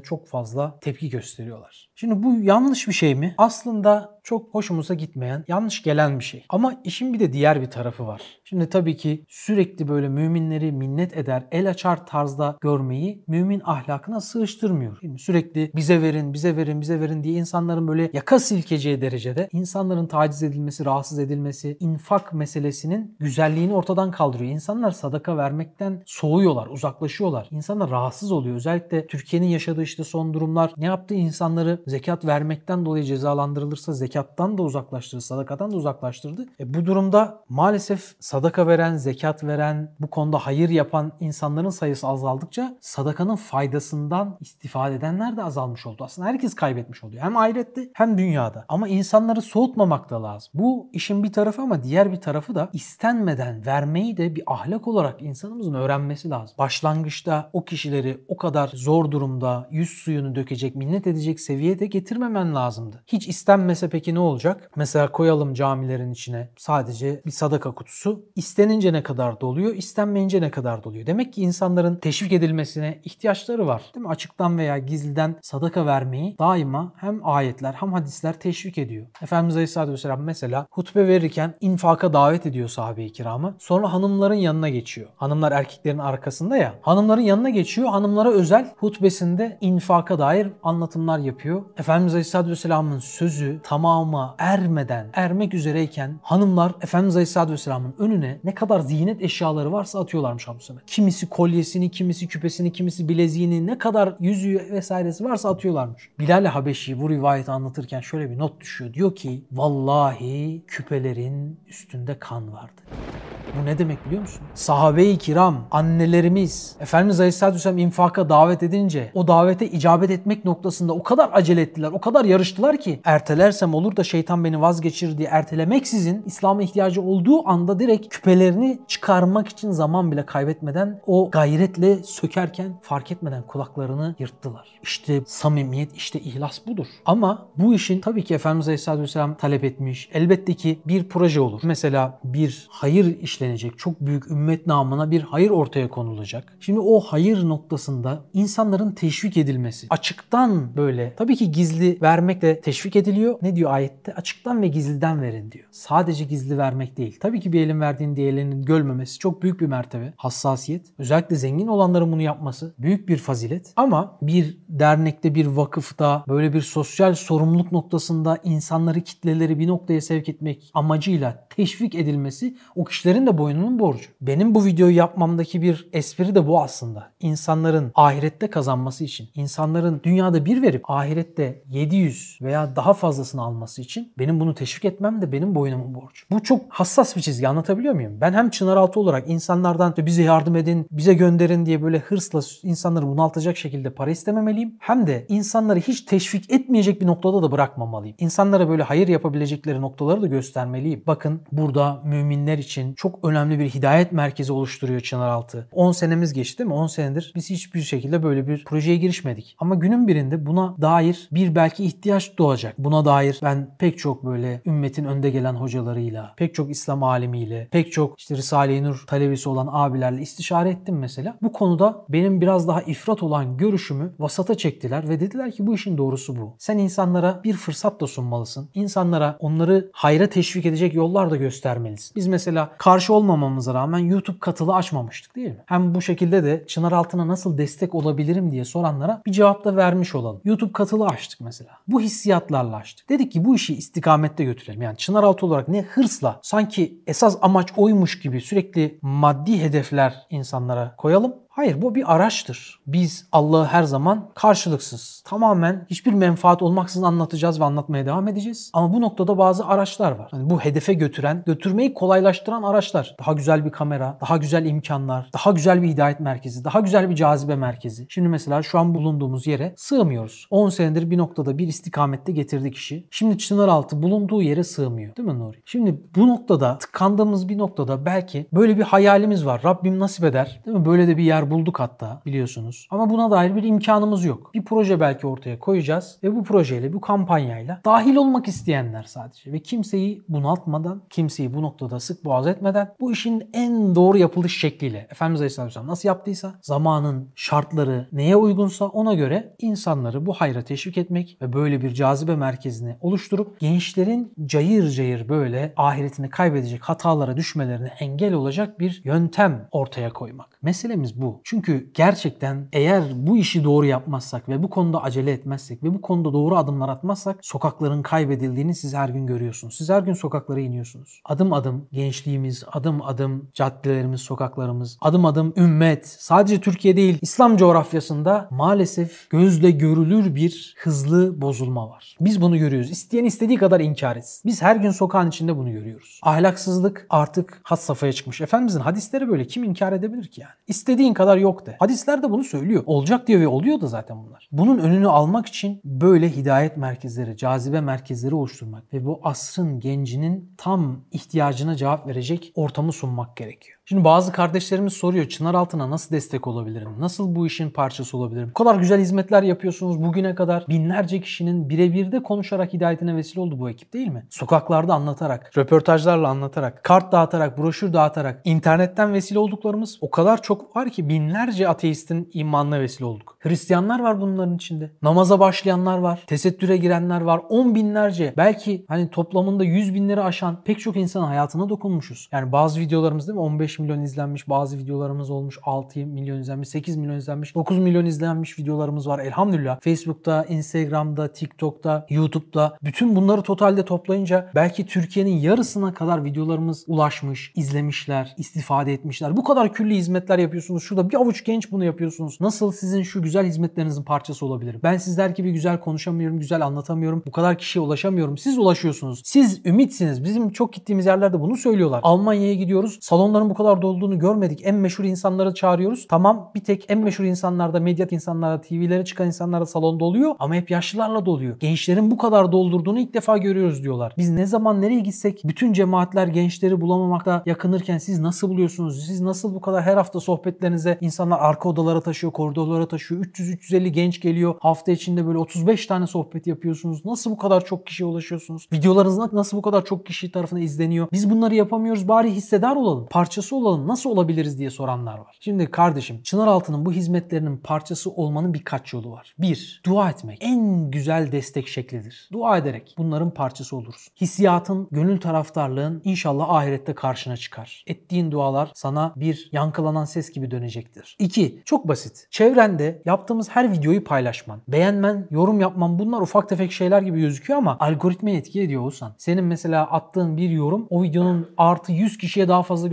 çok fazla tepki gösteriyorlar. Şimdi bu yanlış bir şey mi? Aslında çok hoşumuza gitmeyen, yanlış gelen bir şey. Ama işin bir de diğer bir tarafı var. Şimdi tabii ki sürekli böyle müminleri minnet eder, el açar tarzda görmeyi mümin ahlakına sığıştırmıyor. Şimdi sürekli bize verin, bize verin, bize verin diye insanların böyle yaka silkeceği derecede insanların taciz edilmesi, rahatsız edilmesi, infak meselesinin güzelliğini ortadan kaldırıyor. İnsanlar sadaka vermekten soğuyorlar, uzaklaşıyorlar. İnsanlar rahatsız oluyor. Özellikle Türkiye'nin yaşadığı işte son durumlar ne yaptı insanları zekat vermekten dolayı cezalandırılırsa zekattan da uzaklaştırdı, sadakadan da uzaklaştırdı. E bu durumda maalesef sadaka veren, zekat veren, bu konuda hayır yapan insanların sayısı azaldıkça sadakanın faydasından istifade edenler de azalmış oldu. Aslında herkes kaybetmiş oluyor. Hem ahirette hem dünyada. Ama insanları soğutmamak da lazım. Bu işin bir tarafı ama diğer bir tarafı da istenmeden vermeyi de bir ahlak olarak insanımızın öğrenmesi lazım. Başlangıçta o kişileri o kadar zor durumda yüz suyunu dökecek, minnet edecek seviyeye de getirmemen lazımdı. Hiç istenmese peki ne olacak? Mesela koyalım camilerin içine sadece bir sadaka kutusu. İstenince ne kadar doluyor, istenmeyince ne kadar doluyor? Demek ki insanların teşvik edilmesine ihtiyaçları var. Değil mi? Açıktan veya gizliden sadaka vermeyi daima hem ayetler hem hadisler teşvik ediyor. Efendimiz Aleyhisselatü Vesselam mesela hutbe verirken infaka davet ediyor sahabe-i kiramı. Sonra hanımların yanına geçiyor. Hanımlar erkeklerin arkasında ya. Hanımların yanına geçiyor. Hanımlara özel hutbesinde infaka dair anlatımlar yapıyor. Efendimiz Aleyhisselatü Vesselam'ın sözü tamama ermeden, ermek üzereyken hanımlar Efendimiz Aleyhisselatü Vesselam'ın önüne ne kadar ziynet eşyaları varsa atıyorlarmış Abdülsemet. Kimisi kolyesini, kimisi küpesini, kimisi bileziğini, ne kadar yüzüğü vesairesi varsa atıyorlarmış. Bilal Habeşi bu rivayeti anlatırken şöyle bir not düşüyor. Diyor ki vallahi küpelerin üstünde kan vardı. Bu ne demek biliyor musun? Sahabe-i kiram, annelerimiz, Efendimiz Aleyhisselatü Vesselam infaka davet edince o davete icabet etmek noktasında o kadar acele ettiler, o kadar yarıştılar ki ertelersem olur da şeytan beni vazgeçirir diye ertelemeksizin İslam'a ihtiyacı olduğu anda direkt küpelerini çıkarmak için zaman bile kaybetmeden o gayretle sökerken fark etmeden kulaklarını yırttılar. İşte samimiyet, işte ihlas budur. Ama bu işin tabii ki Efendimiz Aleyhisselatü Vesselam talep etmiş. Elbette ki bir proje olur. Mesela bir hayır işlenecek. Çok büyük ümmet namına bir hayır ortaya konulacak. Şimdi o hayır noktasında insanların teşvik edilmesi. Açıktan böyle tabii ki gizli vermek de teşvik ediliyor. Ne diyor ayette? Açıktan ve gizliden verin diyor. Sadece gizli vermek değil. Tabii ki bir elin verdiğini diğerlerinin görmemesi çok büyük bir mertebe. Hassasiyet. Özellikle zengin olanların bunu yapması büyük bir fazilet. Ama bir dernekte, bir vakıfta böyle bir sosyal sorumluluk noktasında insanları, kitleleri bir noktaya sevk etmek amacıyla teşvik edilmesi o kişilerin de da boynunun borcu. Benim bu videoyu yapmamdaki bir espri de bu aslında. İnsanların ahirette kazanması için, insanların dünyada bir verip ahirette 700 veya daha fazlasını alması için benim bunu teşvik etmem de benim boynumun borcu. Bu çok hassas bir çizgi anlatabiliyor muyum? Ben hem Çınaraltı olarak insanlardan "İşte bize yardım edin, bize gönderin diye böyle hırsla insanları bunaltacak şekilde para istememeliyim. Hem de insanları hiç teşvik etmeyecek bir noktada da bırakmamalıyım. İnsanlara böyle hayır yapabilecekleri noktaları da göstermeliyim. Bakın burada müminler için çok önemli bir hidayet merkezi oluşturuyor Çınaraltı. 10 senemiz geçti değil mi? 10 senedir biz hiçbir şekilde böyle bir projeye girişmedik. Ama günün birinde buna dair bir belki ihtiyaç doğacak. Buna dair ben pek çok böyle ümmetin önde gelen hocalarıyla, pek çok İslam alimiyle, pek çok işte Risale-i Nur talebesi olan abilerle istişare ettim mesela. Bu konuda benim biraz daha ifrat olan görüşümü vasata çektiler ve dediler ki bu işin doğrusu bu. Sen insanlara bir fırsat da sunmalısın. İnsanlara onları hayra teşvik edecek yollar da göstermelisin. Biz mesela karşı olmamamıza rağmen YouTube katılı açmamıştık değil mi? Hem bu şekilde de Çınar Altın'a nasıl destek olabilirim diye soranlara bir cevap da vermiş olalım. YouTube katılı açtık mesela. Bu hissiyatlarla açtık. Dedik ki bu işi istikamette götürelim. Yani Çınaraltı olarak ne hırsla sanki esas amaç oymuş gibi sürekli maddi hedefler insanlara koyalım. Hayır bu bir araçtır. Biz Allah'ı her zaman karşılıksız, tamamen hiçbir menfaat olmaksızın anlatacağız ve anlatmaya devam edeceğiz. Ama bu noktada bazı araçlar var. Yani bu hedefe götüren, götürmeyi kolaylaştıran araçlar. Daha güzel bir kamera, daha güzel imkanlar, daha güzel bir hidayet merkezi, daha güzel bir cazibe merkezi. Şimdi mesela şu an bulunduğumuz yere sığmıyoruz. 10 senedir bir noktada bir istikamette getirdik işi. Şimdi Çınaraltı bulunduğu yere sığmıyor. Değil mi Nuri? Şimdi bu noktada tıkandığımız bir noktada belki böyle bir hayalimiz var. Rabbim nasip eder. Değil mi? Böyle de bir yer bulduk hatta biliyorsunuz. Ama buna dair bir imkanımız yok. Bir proje belki ortaya koyacağız ve bu projeyle, bu kampanyayla dahil olmak isteyenler sadece ve kimseyi bunaltmadan, kimseyi bu noktada sık boğaz etmeden bu işin en doğru yapılış şekliyle Efendimiz Aleyhisselam nasıl yaptıysa zamanın şartları neye uygunsa ona göre insanları bu hayra teşvik etmek ve böyle bir cazibe merkezini oluşturup gençlerin cayır cayır böyle ahiretini kaybedecek hatalara düşmelerine engel olacak bir yöntem ortaya koymak. Meselemiz bu. Çünkü gerçekten eğer bu işi doğru yapmazsak ve bu konuda acele etmezsek ve bu konuda doğru adımlar atmazsak sokakların kaybedildiğini siz her gün görüyorsunuz. Siz her gün sokaklara iniyorsunuz. Adım adım gençliğimiz, adım adım caddelerimiz, sokaklarımız, adım adım ümmet sadece Türkiye değil İslam coğrafyasında maalesef gözle görülür bir hızlı bozulma var. Biz bunu görüyoruz. İsteyen istediği kadar inkar etsin. Biz her gün sokağın içinde bunu görüyoruz. Ahlaksızlık artık had safhaya çıkmış. Efendimizin hadisleri böyle kim inkar edebilir ki yani? İstediğin kadar yok de. Hadisler de bunu söylüyor. Olacak diyor ve oluyor da zaten bunlar. Bunun önünü almak için böyle hidayet merkezleri, cazibe merkezleri oluşturmak ve bu asrın gencinin tam ihtiyacına cevap verecek ortamı sunmak gerekiyor. Şimdi bazı kardeşlerimiz soruyor Çınar Altın'a nasıl destek olabilirim? Nasıl bu işin parçası olabilirim? Bu kadar güzel hizmetler yapıyorsunuz bugüne kadar. Binlerce kişinin birebir de konuşarak hidayetine vesile oldu bu ekip değil mi? Sokaklarda anlatarak, röportajlarla anlatarak, kart dağıtarak, broşür dağıtarak, internetten vesile olduklarımız o kadar çok var ki binlerce ateistin imanına vesile olduk. Hristiyanlar var bunların içinde. Namaza başlayanlar var. Tesettüre girenler var. On binlerce belki hani toplamında yüz binleri aşan pek çok insanın hayatına dokunmuşuz. Yani bazı videolarımız değil mi 15 milyon izlenmiş bazı videolarımız olmuş 6 milyon izlenmiş 8 milyon izlenmiş 9 milyon izlenmiş videolarımız var elhamdülillah. Facebook'ta, Instagram'da, TikTok'ta, YouTube'da bütün bunları totalde toplayınca belki Türkiye'nin yarısına kadar videolarımız ulaşmış, izlemişler, istifade etmişler. Bu kadar külli hizmetler yapıyorsunuz. Şurada bir avuç genç bunu yapıyorsunuz. Nasıl sizin şu güzel hizmetlerinizin parçası olabilirim? Ben sizler gibi güzel konuşamıyorum, güzel anlatamıyorum. Bu kadar kişiye ulaşamıyorum. Siz ulaşıyorsunuz. Siz ümitsiniz. Bizim çok gittiğimiz yerlerde bunu söylüyorlar. Almanya'ya gidiyoruz. Salonların bu kadar dolduğunu görmedik. En meşhur insanları çağırıyoruz. Tamam bir tek en meşhur insanlarda, medyat insanlarda, TV'lere çıkan insanlarda salon doluyor ama hep yaşlılarla doluyor. Gençlerin bu kadar doldurduğunu ilk defa görüyoruz diyorlar. Biz ne zaman nereye gitsek bütün cemaatler gençleri bulamamakta yakınırken siz nasıl buluyorsunuz? Siz nasıl bu kadar her hafta sohbetlerinize insanlar arka odalara taşıyor, koridorlara taşıyor. 300-350 genç geliyor. Hafta içinde böyle 35 tane sohbet yapıyorsunuz. Nasıl bu kadar çok kişiye ulaşıyorsunuz? Videolarınız nasıl bu kadar çok kişi tarafından izleniyor? Biz bunları yapamıyoruz. Bari hissedar olalım. Parçası olalım. Nasıl olabiliriz diye soranlar var. Şimdi kardeşim Çınaraltı'nın bu hizmetlerinin parçası olmanın birkaç yolu var. Bir, dua etmek. En güzel destek şeklidir. Dua ederek bunların parçası olursun. Hissiyatın, gönül taraftarlığın inşallah ahirette karşına çıkar. Ettiğin dualar sana bir yankılanan ses gibi dönecektir. İki, çok basit. Çevrende yaptığımız her videoyu paylaşman, beğenmen, yorum yapman bunlar ufak tefek şeyler gibi gözüküyor ama algoritmaya etki ediyor Oğuzhan. Senin mesela attığın bir yorum o videonun artı 100 kişiye daha fazla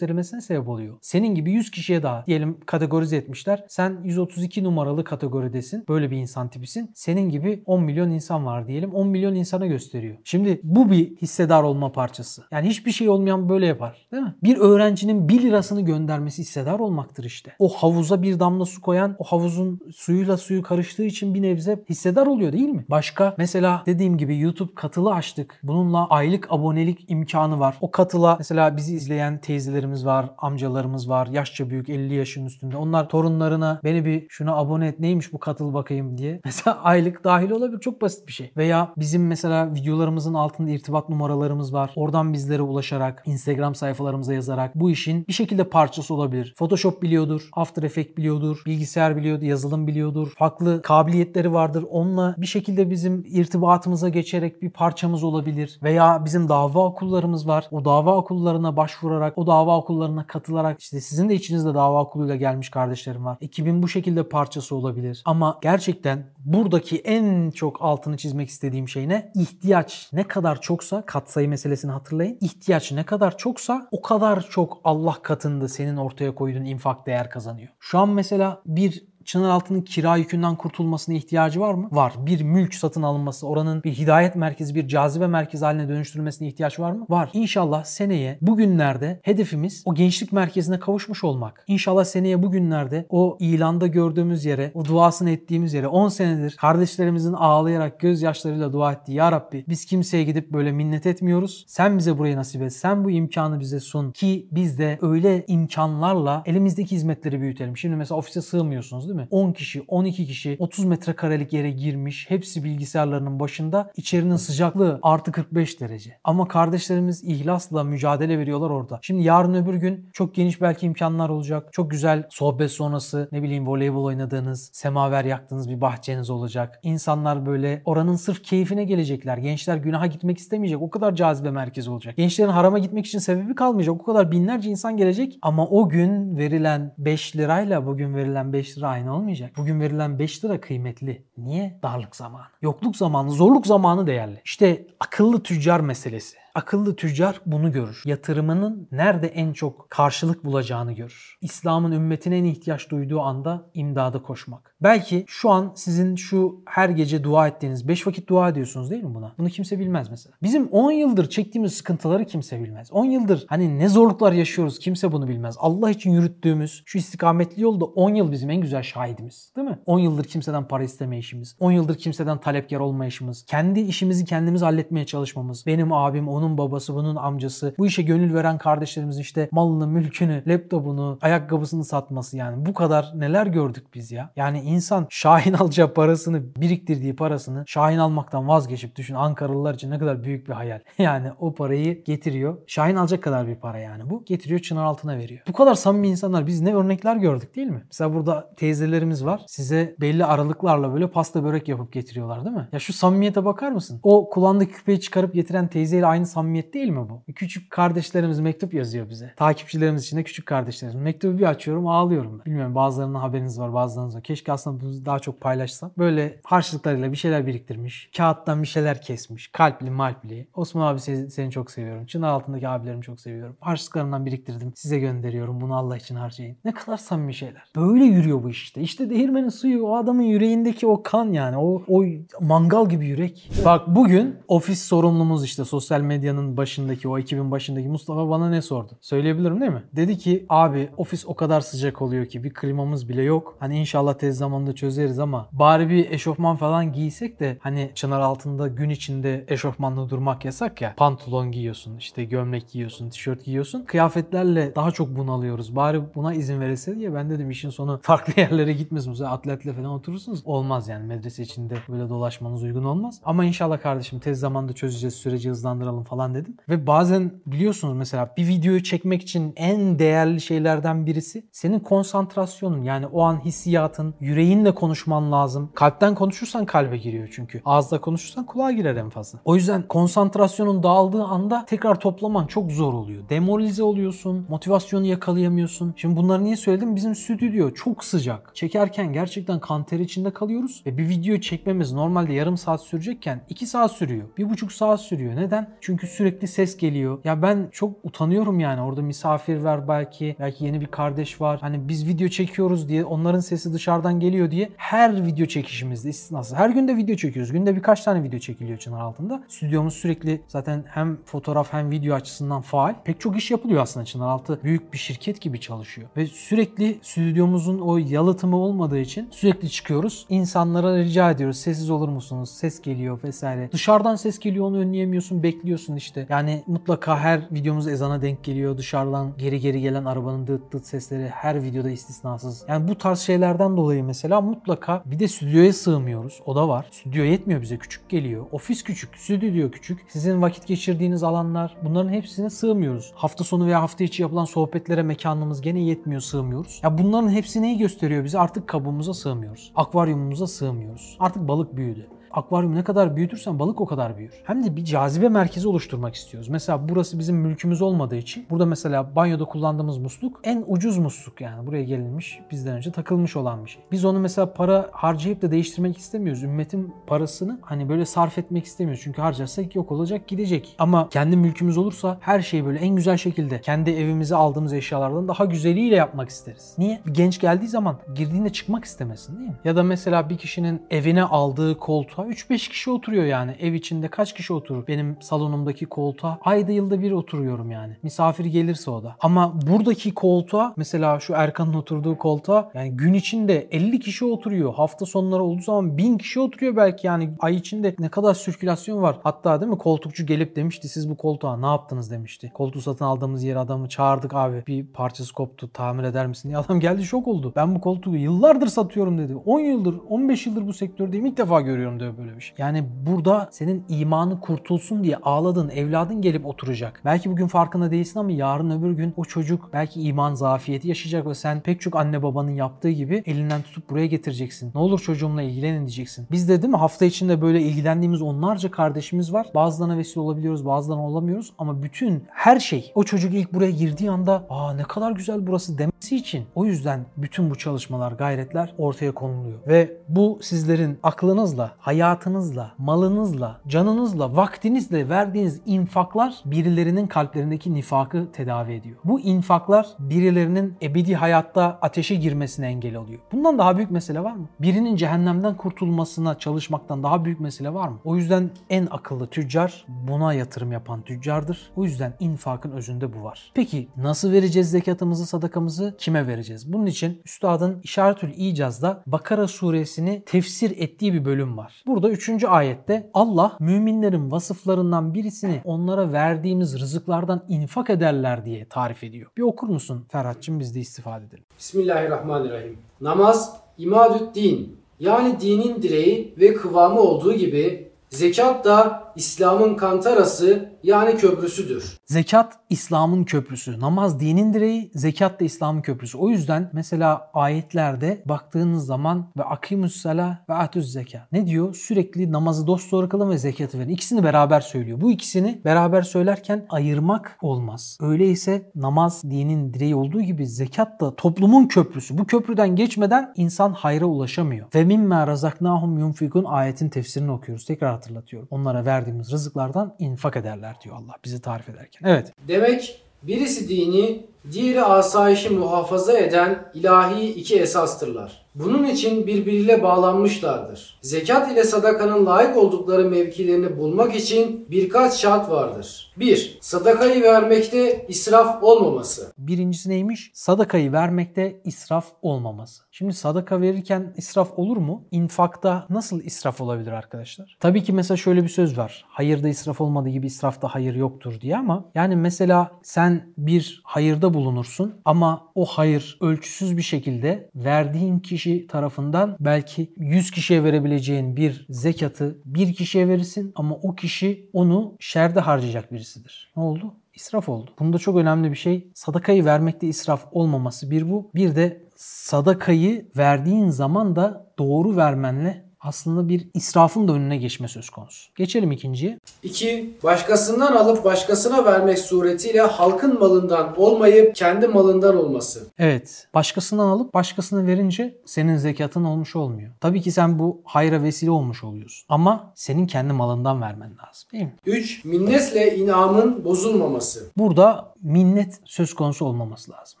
gösterilmesine sebep oluyor. Senin gibi 100 kişiye daha diyelim kategorize etmişler. Sen 132 numaralı kategoridesin. Böyle bir insan tipisin. Senin gibi 10 milyon insan var diyelim. 10 milyon insana gösteriyor. Şimdi bu bir hissedar olma parçası. Yani hiçbir şey olmayan böyle yapar. Değil mi? Bir öğrencinin 1 lirasını göndermesi hissedar olmaktır işte. O havuza bir damla su koyan o havuzun suyuyla suyu karıştığı için bir nebze hissedar oluyor değil mi? Başka mesela dediğim gibi YouTube katılı açtık. Bununla aylık abonelik imkanı var. O katıla mesela bizi izleyen teyzelerimiz var, amcalarımız var, yaşça büyük 50 yaşın üstünde. Onlar torunlarına beni bir şuna abone et neymiş bu katıl bakayım diye. Mesela aylık dahil olabilir. Çok basit bir şey. Veya bizim mesela videolarımızın altında irtibat numaralarımız var. Oradan bizlere ulaşarak, Instagram sayfalarımıza yazarak bu işin bir şekilde parçası olabilir. Photoshop biliyordur, After Effects biliyordur, bilgisayar biliyordur, yazılım biliyordur. Farklı kabiliyetleri vardır. Onunla bir şekilde bizim irtibatımıza geçerek bir parçamız olabilir. Veya bizim dava okullarımız var. O dava okullarına başvurarak, o dava okullarına katılarak işte sizin de içinizde dava okuluyla gelmiş kardeşlerim var. Ekibin bu şekilde parçası olabilir. Ama gerçekten buradaki en çok altını çizmek istediğim şey ne? İhtiyaç ne kadar çoksa katsayı meselesini hatırlayın. İhtiyaç ne kadar çoksa o kadar çok Allah katında senin ortaya koyduğun infak değer kazanıyor. Şu an mesela bir Çınaraltı'nın kira yükünden kurtulmasına ihtiyacı var mı? Var. Bir mülk satın alınması, oranın bir hidayet merkezi, bir cazibe merkezi haline dönüştürülmesine ihtiyaç var mı? Var. İnşallah seneye bugünlerde hedefimiz o gençlik merkezine kavuşmuş olmak. İnşallah seneye bugünlerde o ilanda gördüğümüz yere, o duasını ettiğimiz yere 10 senedir kardeşlerimizin ağlayarak gözyaşlarıyla dua ettiği Ya Rabbi biz kimseye gidip böyle minnet etmiyoruz. Sen bize burayı nasip et. Sen bu imkanı bize sun ki biz de öyle imkanlarla elimizdeki hizmetleri büyütelim. Şimdi mesela ofise sığmıyorsunuz değil mi? 10 kişi, 12 kişi 30 metrekarelik yere girmiş. Hepsi bilgisayarlarının başında. İçerinin sıcaklığı artı 45 derece. Ama kardeşlerimiz ihlasla mücadele veriyorlar orada. Şimdi yarın öbür gün çok geniş belki imkanlar olacak. Çok güzel sohbet sonrası ne bileyim voleybol oynadığınız, semaver yaktığınız bir bahçeniz olacak. İnsanlar böyle oranın sırf keyfine gelecekler. Gençler günaha gitmek istemeyecek. O kadar cazibe merkezi olacak. Gençlerin harama gitmek için sebebi kalmayacak. O kadar binlerce insan gelecek. Ama o gün verilen 5 lirayla bugün verilen 5 lira aynı olmayacak. Bugün verilen 5 lira kıymetli. Niye? Darlık zamanı. Yokluk zamanı, zorluk zamanı değerli. İşte akıllı tüccar meselesi. Akıllı tüccar bunu görür. Yatırımının nerede en çok karşılık bulacağını görür. İslam'ın ümmetine en ihtiyaç duyduğu anda imdada koşmak. Belki şu an sizin şu her gece dua ettiğiniz 5 vakit dua ediyorsunuz değil mi buna? Bunu kimse bilmez mesela. Bizim 10 yıldır çektiğimiz sıkıntıları kimse bilmez. 10 yıldır hani ne zorluklar yaşıyoruz kimse bunu bilmez. Allah için yürüttüğümüz şu istikametli yolda 10 yıl bizim en güzel şahidimiz. Değil mi? 10 yıldır kimseden para istemeyişimiz. 10 yıldır kimseden talepkar olmayışımız. Kendi işimizi kendimiz halletmeye çalışmamız. Benim abim, onun babası, bunun amcası. Bu işe gönül veren kardeşlerimizin işte malını, mülkünü, laptopunu, ayakkabısını satması yani. Bu kadar neler gördük biz ya. Yani insan Şahin alacağı parasını, biriktirdiği parasını Şahin almaktan vazgeçip düşün Ankaralılar için ne kadar büyük bir hayal. Yani o parayı getiriyor. Şahin alacak kadar bir para yani bu. Getiriyor çınar altına veriyor. Bu kadar samimi insanlar biz ne örnekler gördük değil mi? Mesela burada teyzelerimiz var. Size belli aralıklarla böyle pasta börek yapıp getiriyorlar değil mi? Ya şu samimiyete bakar mısın? O kulağındaki küpeyi çıkarıp getiren teyzeyle aynı samimiyet değil mi bu? Küçük kardeşlerimiz mektup yazıyor bize. Takipçilerimiz için de küçük kardeşlerimiz. Mektubu bir açıyorum ağlıyorum ben. Bilmiyorum bazılarının haberiniz var bazılarınız var. Keşke aslında bunu daha çok paylaşsam. Böyle harçlıklarıyla bir şeyler biriktirmiş. Kağıttan bir şeyler kesmiş. Kalpli malpli. Osman abi seni, çok seviyorum. Çınar altındaki abilerimi çok seviyorum. Harçlıklarımdan biriktirdim. Size gönderiyorum. Bunu Allah için harcayın. Ne kadar samimi şeyler. Böyle yürüyor bu işte. İşte değirmenin suyu o adamın yüreğindeki o kan yani. O, o mangal gibi yürek. Bak bugün ofis sorumlumuz işte sosyal medyanın başındaki o ekibin başındaki Mustafa bana ne sordu? Söyleyebilirim değil mi? Dedi ki abi ofis o kadar sıcak oluyor ki bir klimamız bile yok. Hani inşallah tez zamanda çözeriz ama bari bir eşofman falan giysek de hani çınar altında gün içinde eşofmanla durmak yasak ya. Pantolon giyiyorsun işte gömlek giyiyorsun tişört giyiyorsun. Kıyafetlerle daha çok bunalıyoruz. Bari buna izin verilse diye ben dedim işin sonu farklı yerlere gitmesin. Mesela atletle falan oturursunuz. Olmaz yani medrese içinde böyle dolaşmanız uygun olmaz. Ama inşallah kardeşim tez zamanda çözeceğiz süreci hızlandıralım falan falan dedim. Ve bazen biliyorsunuz mesela bir videoyu çekmek için en değerli şeylerden birisi senin konsantrasyonun yani o an hissiyatın, yüreğinle konuşman lazım. Kalpten konuşursan kalbe giriyor çünkü. Ağızda konuşursan kulağa girer en fazla. O yüzden konsantrasyonun dağıldığı anda tekrar toplaman çok zor oluyor. Demoralize oluyorsun, motivasyonu yakalayamıyorsun. Şimdi bunları niye söyledim? Bizim stüdyo çok sıcak. Çekerken gerçekten kan ter içinde kalıyoruz ve bir video çekmemiz normalde yarım saat sürecekken 2 saat sürüyor. bir buçuk saat sürüyor. Neden? Çünkü sürekli ses geliyor. Ya ben çok utanıyorum yani. Orada misafir var belki. Belki yeni bir kardeş var. Hani biz video çekiyoruz diye onların sesi dışarıdan geliyor diye her video çekişimizde istisnasız. Her günde video çekiyoruz. Günde birkaç tane video çekiliyor çınar altında. Stüdyomuz sürekli zaten hem fotoğraf hem video açısından faal. Pek çok iş yapılıyor aslında Çınaraltı. Büyük bir şirket gibi çalışıyor. Ve sürekli stüdyomuzun o yalıtımı olmadığı için sürekli çıkıyoruz. İnsanlara rica ediyoruz. Sessiz olur musunuz? Ses geliyor vesaire. Dışarıdan ses geliyor onu önleyemiyorsun. Bekliyorsun işte. Yani mutlaka her videomuz ezana denk geliyor. Dışarıdan geri geri gelen arabanın dıt dıt sesleri her videoda istisnasız. Yani bu tarz şeylerden dolayı mesela mutlaka bir de stüdyoya sığmıyoruz. O da var. Stüdyo yetmiyor bize. Küçük geliyor. Ofis küçük. Stüdyo küçük. Sizin vakit geçirdiğiniz alanlar bunların hepsine sığmıyoruz. Hafta sonu veya hafta içi yapılan sohbetlere mekanımız gene yetmiyor sığmıyoruz. Ya bunların hepsi neyi gösteriyor bize? Artık kabuğumuza sığmıyoruz. Akvaryumumuza sığmıyoruz. Artık balık büyüdü akvaryumu ne kadar büyütürsen balık o kadar büyür. Hem de bir cazibe merkezi oluşturmak istiyoruz. Mesela burası bizim mülkümüz olmadığı için burada mesela banyoda kullandığımız musluk en ucuz musluk yani buraya gelinmiş bizden önce takılmış olan bir şey. Biz onu mesela para harcayıp da değiştirmek istemiyoruz. Ümmetin parasını hani böyle sarf etmek istemiyoruz. Çünkü harcarsak yok olacak gidecek. Ama kendi mülkümüz olursa her şeyi böyle en güzel şekilde kendi evimize aldığımız eşyalardan daha güzeliyle yapmak isteriz. Niye? Bir genç geldiği zaman girdiğinde çıkmak istemesin değil mi? Ya da mesela bir kişinin evine aldığı koltuğa 3-5 kişi oturuyor yani. Ev içinde kaç kişi oturur? Benim salonumdaki koltuğa ayda yılda bir oturuyorum yani. Misafir gelirse o da. Ama buradaki koltuğa mesela şu Erkan'ın oturduğu koltuğa yani gün içinde 50 kişi oturuyor. Hafta sonları olduğu zaman 1000 kişi oturuyor belki yani. Ay içinde ne kadar sirkülasyon var. Hatta değil mi koltukçu gelip demişti siz bu koltuğa ne yaptınız demişti. Koltuğu satın aldığımız yere adamı çağırdık abi. Bir parçası koptu tamir eder misin diye. Adam geldi şok oldu. Ben bu koltuğu yıllardır satıyorum dedi. 10 yıldır 15 yıldır bu sektördeyim ilk defa görüyorum diyor böyle bir şey. Yani burada senin imanı kurtulsun diye ağladın, evladın gelip oturacak. Belki bugün farkında değilsin ama yarın öbür gün o çocuk belki iman zafiyeti yaşayacak ve sen pek çok anne babanın yaptığı gibi elinden tutup buraya getireceksin. Ne olur çocuğumla ilgilenin diyeceksin. Biz de değil mi hafta içinde böyle ilgilendiğimiz onlarca kardeşimiz var. Bazılarına vesile olabiliyoruz, bazılarına olamıyoruz ama bütün her şey o çocuk ilk buraya girdiği anda aa ne kadar güzel burası demesi için o yüzden bütün bu çalışmalar, gayretler ortaya konuluyor. Ve bu sizlerin aklınızla, hayatınızla, malınızla, canınızla, vaktinizle verdiğiniz infaklar birilerinin kalplerindeki nifakı tedavi ediyor. Bu infaklar birilerinin ebedi hayatta ateşe girmesine engel oluyor. Bundan daha büyük mesele var mı? Birinin cehennemden kurtulmasına çalışmaktan daha büyük mesele var mı? O yüzden en akıllı tüccar buna yatırım yapan tüccardır. O yüzden infakın özünde bu var. Peki nasıl vereceğiz zekatımızı, sadakamızı? Kime vereceğiz? Bunun için Üstadın İşaretül İcaz'da Bakara suresini tefsir ettiği bir bölüm var. Burada 3. ayette Allah müminlerin vasıflarından birisini onlara verdiğimiz rızıklardan infak ederler diye tarif ediyor. Bir okur musun Ferhat'cığım biz de istifade edelim. Bismillahirrahmanirrahim. Namaz, imadü't din yani dinin direği ve kıvamı olduğu gibi zekat da İslam'ın kantarası yani köprüsüdür. Zekat İslam'ın köprüsü. Namaz dinin direği, zekat da İslam'ın köprüsü. O yüzden mesela ayetlerde baktığınız zaman ve akimus sala ve atuz zeka. Ne diyor? Sürekli namazı dosdoğru kılın ve zekatı verin. İkisini beraber söylüyor. Bu ikisini beraber söylerken ayırmak olmaz. Öyleyse namaz dinin direği olduğu gibi zekat da toplumun köprüsü. Bu köprüden geçmeden insan hayra ulaşamıyor. Ve mimma razaknahum yunfikun ayetin tefsirini okuyoruz. Tekrar hatırlatıyorum. Onlara verdiğimiz rızıklardan infak ederler diyor Allah bizi tarif ederken. Evet. Demek birisi dini, diğeri asayişi muhafaza eden ilahi iki esastırlar. Bunun için birbiriyle bağlanmışlardır. Zekat ile sadakanın layık oldukları mevkilerini bulmak için birkaç şart vardır. 1. Sadakayı vermekte israf olmaması. Birincisi neymiş? Sadakayı vermekte israf olmaması. Şimdi sadaka verirken israf olur mu? İnfakta nasıl israf olabilir arkadaşlar? Tabii ki mesela şöyle bir söz var. Hayırda israf olmadığı gibi israfta hayır yoktur diye ama yani mesela sen bir hayırda bulunursun ama o hayır ölçüsüz bir şekilde verdiğin kişi tarafından belki 100 kişiye verebileceğin bir zekatı bir kişiye verirsin ama o kişi onu şerde harcayacak birisidir. Ne oldu? İsraf oldu. Bunda çok önemli bir şey sadakayı vermekte israf olmaması bir bu. Bir de sadakayı verdiğin zaman da doğru vermenle aslında bir israfın da önüne geçme söz konusu. Geçelim ikinciye. 2. Başkasından alıp başkasına vermek suretiyle halkın malından olmayıp kendi malından olması. Evet. Başkasından alıp başkasına verince senin zekatın olmuş olmuyor. Tabii ki sen bu hayra vesile olmuş oluyorsun. Ama senin kendi malından vermen lazım değil mi? 3. Minnetle inamın bozulmaması. Burada minnet söz konusu olmaması lazım.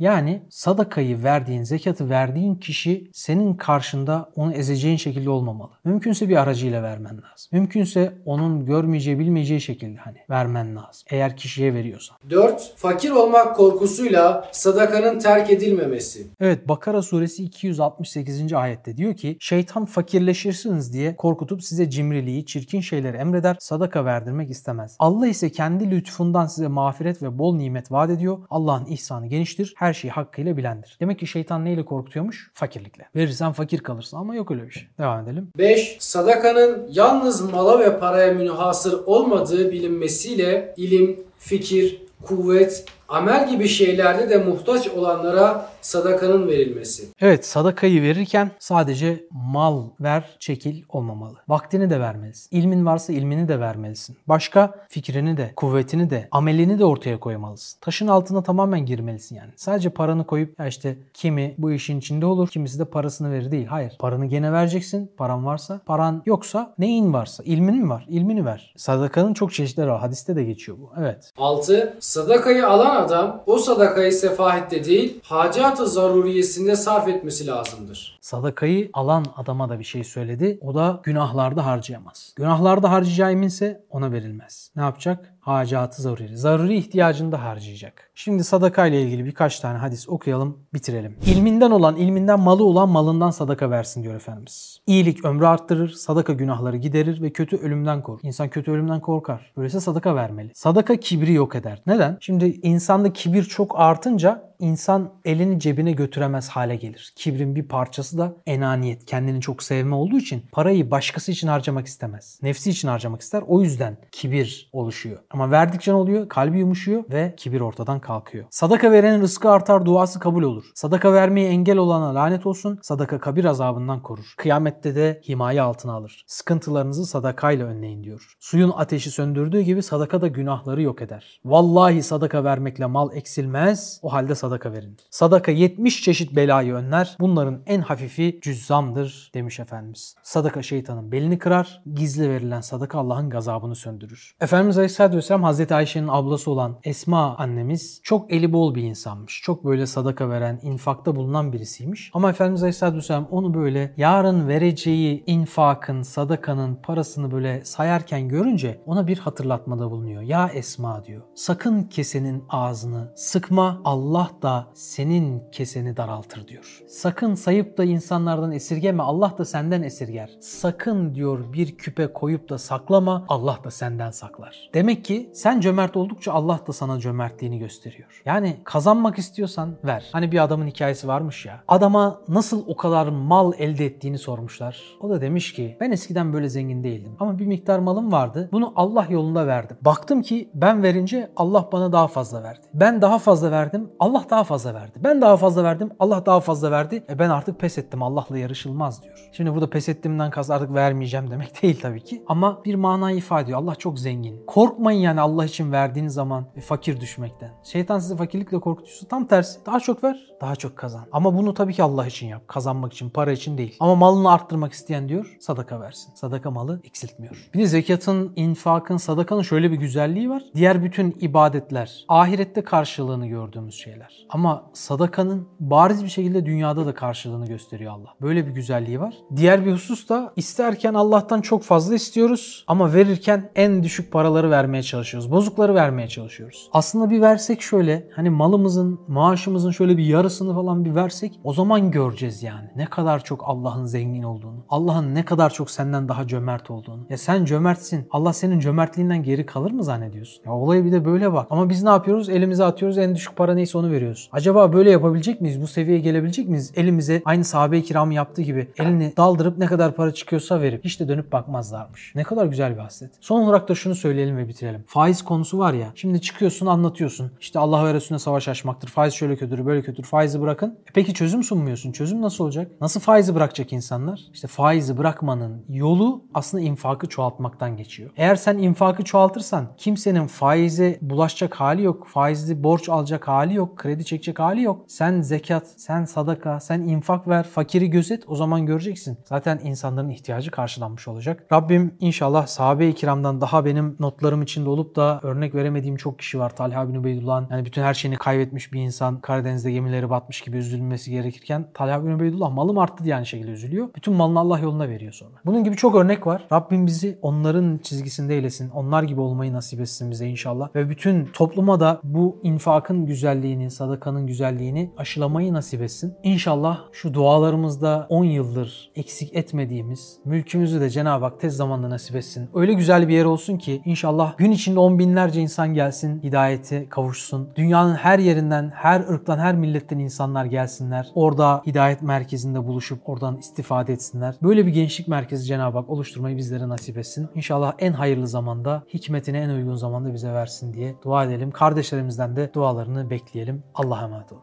Yani sadakayı verdiğin, zekatı verdiğin kişi senin karşında onu ezeceğin şekilde olmamalı. Mümkünse bir aracıyla vermen lazım. Mümkünse onun görmeyeceği, bilmeyeceği şekilde hani vermen lazım. Eğer kişiye veriyorsan. 4. Fakir olmak korkusuyla sadakanın terk edilmemesi. Evet Bakara suresi 268. ayette diyor ki şeytan fakirleşirsiniz diye korkutup size cimriliği, çirkin şeyleri emreder, sadaka verdirmek istemez. Allah ise kendi lütfundan size mağfiret ve bol nimet vaat ediyor. Allah'ın ihsanı geniştir, her şeyi hakkıyla bilendir. Demek ki şeytan neyle korkutuyormuş? Fakirlikle. Verirsen fakir kalırsın ama yok öyle bir şey. Devam edelim. 5. Sadakanın yalnız mala ve paraya münhasır olmadığı bilinmesiyle ilim, fikir, kuvvet, amel gibi şeylerde de muhtaç olanlara sadakanın verilmesi. Evet sadakayı verirken sadece mal ver çekil olmamalı. Vaktini de vermelisin. İlmin varsa ilmini de vermelisin. Başka fikrini de, kuvvetini de, amelini de ortaya koymalısın. Taşın altına tamamen girmelisin yani. Sadece paranı koyup ya işte kimi bu işin içinde olur, kimisi de parasını verir değil. Hayır. Paranı gene vereceksin. Paran varsa. Paran yoksa neyin varsa. İlmin mi var? İlmini ver. Sadakanın çok çeşitleri var. Hadiste de geçiyor bu. Evet. 6. Sadakayı alan adam o sadakayı sefahette değil hacat-ı zaruriyesinde sarf etmesi lazımdır. Sadakayı alan adama da bir şey söyledi. O da günahlarda harcayamaz. Günahlarda harcayacağı eminse ona verilmez. Ne yapacak? Hacatı zaruri. Zaruri ihtiyacında harcayacak. Şimdi sadaka ile ilgili birkaç tane hadis okuyalım, bitirelim. İlminden olan, ilminden malı olan malından sadaka versin diyor Efendimiz. İyilik ömrü arttırır, sadaka günahları giderir ve kötü ölümden korur. İnsan kötü ölümden korkar. Öyleyse sadaka vermeli. Sadaka kibri yok eder. Neden? Şimdi insanda kibir çok artınca insan elini cebine götüremez hale gelir. Kibrin bir parçası da enaniyet, kendini çok sevme olduğu için parayı başkası için harcamak istemez. Nefsi için harcamak ister. O yüzden kibir oluşuyor. Ama verdikçe ne oluyor? Kalbi yumuşuyor ve kibir ortadan kalkıyor. Sadaka verenin rızkı artar, duası kabul olur. Sadaka vermeye engel olana lanet olsun. Sadaka kabir azabından korur. Kıyamette de himaye altına alır. Sıkıntılarınızı sadakayla önleyin diyor. Suyun ateşi söndürdüğü gibi sadaka da günahları yok eder. Vallahi sadaka vermekle mal eksilmez. O halde sadaka verin. Sadaka 70 çeşit belayı önler. Bunların en hafifi cüzzamdır demiş Efendimiz. Sadaka şeytanın belini kırar. Gizli verilen sadaka Allah'ın gazabını söndürür. Efendimiz Aleyhisselatü Vesselam Hazreti Ayşe'nin ablası olan Esma annemiz çok eli bol bir insanmış. Çok böyle sadaka veren, infakta bulunan birisiymiş. Ama Efendimiz Aleyhisselatü Vesselam onu böyle yarın vereceği infakın, sadakanın parasını böyle sayarken görünce ona bir hatırlatmada bulunuyor. Ya Esma diyor. Sakın kesenin ağzını sıkma. Allah da senin keseni daraltır diyor. Sakın sayıp da insanlardan esirgeme. Allah da senden esirger. Sakın diyor bir küpe koyup da saklama. Allah da senden saklar. Demek ki sen cömert oldukça Allah da sana cömertliğini gösteriyor. Yani kazanmak istiyorsan ver. Hani bir adamın hikayesi varmış ya. Adama nasıl o kadar mal elde ettiğini sormuşlar. O da demiş ki ben eskiden böyle zengin değildim. Ama bir miktar malım vardı. Bunu Allah yolunda verdim. Baktım ki ben verince Allah bana daha fazla verdi. Ben daha fazla verdim. Allah daha fazla verdi. Ben daha fazla verdim. Allah daha fazla verdi. E ben artık pes ettim. Allah'la yarışılmaz diyor. Şimdi burada pes ettiğimden kast artık vermeyeceğim demek değil tabii ki. Ama bir manayı ifade ediyor. Allah çok zengin. Korkmayın yani Allah için verdiğiniz zaman fakir düşmekten. Şeytan sizi fakirlikle korkutuyorsa tam tersi. Daha çok ver, daha çok kazan. Ama bunu tabii ki Allah için yap. Kazanmak için, para için değil. Ama malını arttırmak isteyen diyor sadaka versin. Sadaka malı eksiltmiyor. Bir de zekatın, infakın, sadakanın şöyle bir güzelliği var. Diğer bütün ibadetler ahirette karşılığını gördüğümüz şeyler. Ama sadakanın bariz bir şekilde dünyada da karşılığını gösteriyor Allah. Böyle bir güzelliği var. Diğer bir husus da isterken Allah'tan çok fazla istiyoruz ama verirken en düşük paraları vermeye çalışıyoruz. Bozukları vermeye çalışıyoruz. Aslında bir versek şöyle hani malımızın, maaşımızın şöyle bir yarısını falan bir versek o zaman göreceğiz yani. Ne kadar çok Allah'ın zengin olduğunu. Allah'ın ne kadar çok senden daha cömert olduğunu. Ya sen cömertsin. Allah senin cömertliğinden geri kalır mı zannediyorsun? Ya olaya bir de böyle bak. Ama biz ne yapıyoruz? Elimize atıyoruz en düşük para neyse onu veriyoruz veriyoruz. Acaba böyle yapabilecek miyiz? Bu seviyeye gelebilecek miyiz? Elimize aynı sahabe-i kiramın yaptığı gibi elini daldırıp ne kadar para çıkıyorsa verip hiç de dönüp bakmazlarmış. Ne kadar güzel bir haslet. Son olarak da şunu söyleyelim ve bitirelim. Faiz konusu var ya. Şimdi çıkıyorsun anlatıyorsun. İşte Allah ve Resulüne savaş açmaktır. Faiz şöyle kötüdür böyle kötüdür. Faizi bırakın. E peki çözüm sunmuyorsun. Çözüm nasıl olacak? Nasıl faizi bırakacak insanlar? İşte faizi bırakmanın yolu aslında infakı çoğaltmaktan geçiyor. Eğer sen infakı çoğaltırsan kimsenin faize bulaşacak hali yok. Faizli borç alacak hali yok. Kredi çekecek hali yok. Sen zekat, sen sadaka, sen infak ver, fakiri gözet o zaman göreceksin. Zaten insanların ihtiyacı karşılanmış olacak. Rabbim inşallah sahabe-i kiramdan daha benim notlarım içinde olup da örnek veremediğim çok kişi var. Talha bin Ubeydullah'ın yani bütün her şeyini kaybetmiş bir insan Karadeniz'de gemileri batmış gibi üzülmesi gerekirken Talha bin Ubeydullah malım arttı diye aynı şekilde üzülüyor. Bütün malını Allah yoluna veriyor sonra. Bunun gibi çok örnek var. Rabbim bizi onların çizgisinde eylesin. Onlar gibi olmayı nasip etsin bize inşallah. Ve bütün topluma da bu infakın güzelliğini, sadakanın güzelliğini aşılamayı nasip etsin. İnşallah şu dualarımızda 10 yıldır eksik etmediğimiz mülkümüzü de Cenab-ı Hak tez zamanda nasip etsin. Öyle güzel bir yer olsun ki inşallah gün içinde on binlerce insan gelsin, hidayete kavuşsun. Dünyanın her yerinden, her ırktan, her milletten insanlar gelsinler. Orada hidayet merkezinde buluşup oradan istifade etsinler. Böyle bir gençlik merkezi Cenab-ı Hak oluşturmayı bizlere nasip etsin. İnşallah en hayırlı zamanda, hikmetine en uygun zamanda bize versin diye dua edelim. Kardeşlerimizden de dualarını bekleyelim. Allah'a emanet olun.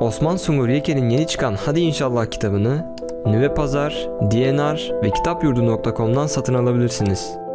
Osman Sungur Yeke'nin yeni çıkan Hadi İnşallah kitabını Nüve Pazar, DNR ve kitapyurdu.com'dan satın alabilirsiniz.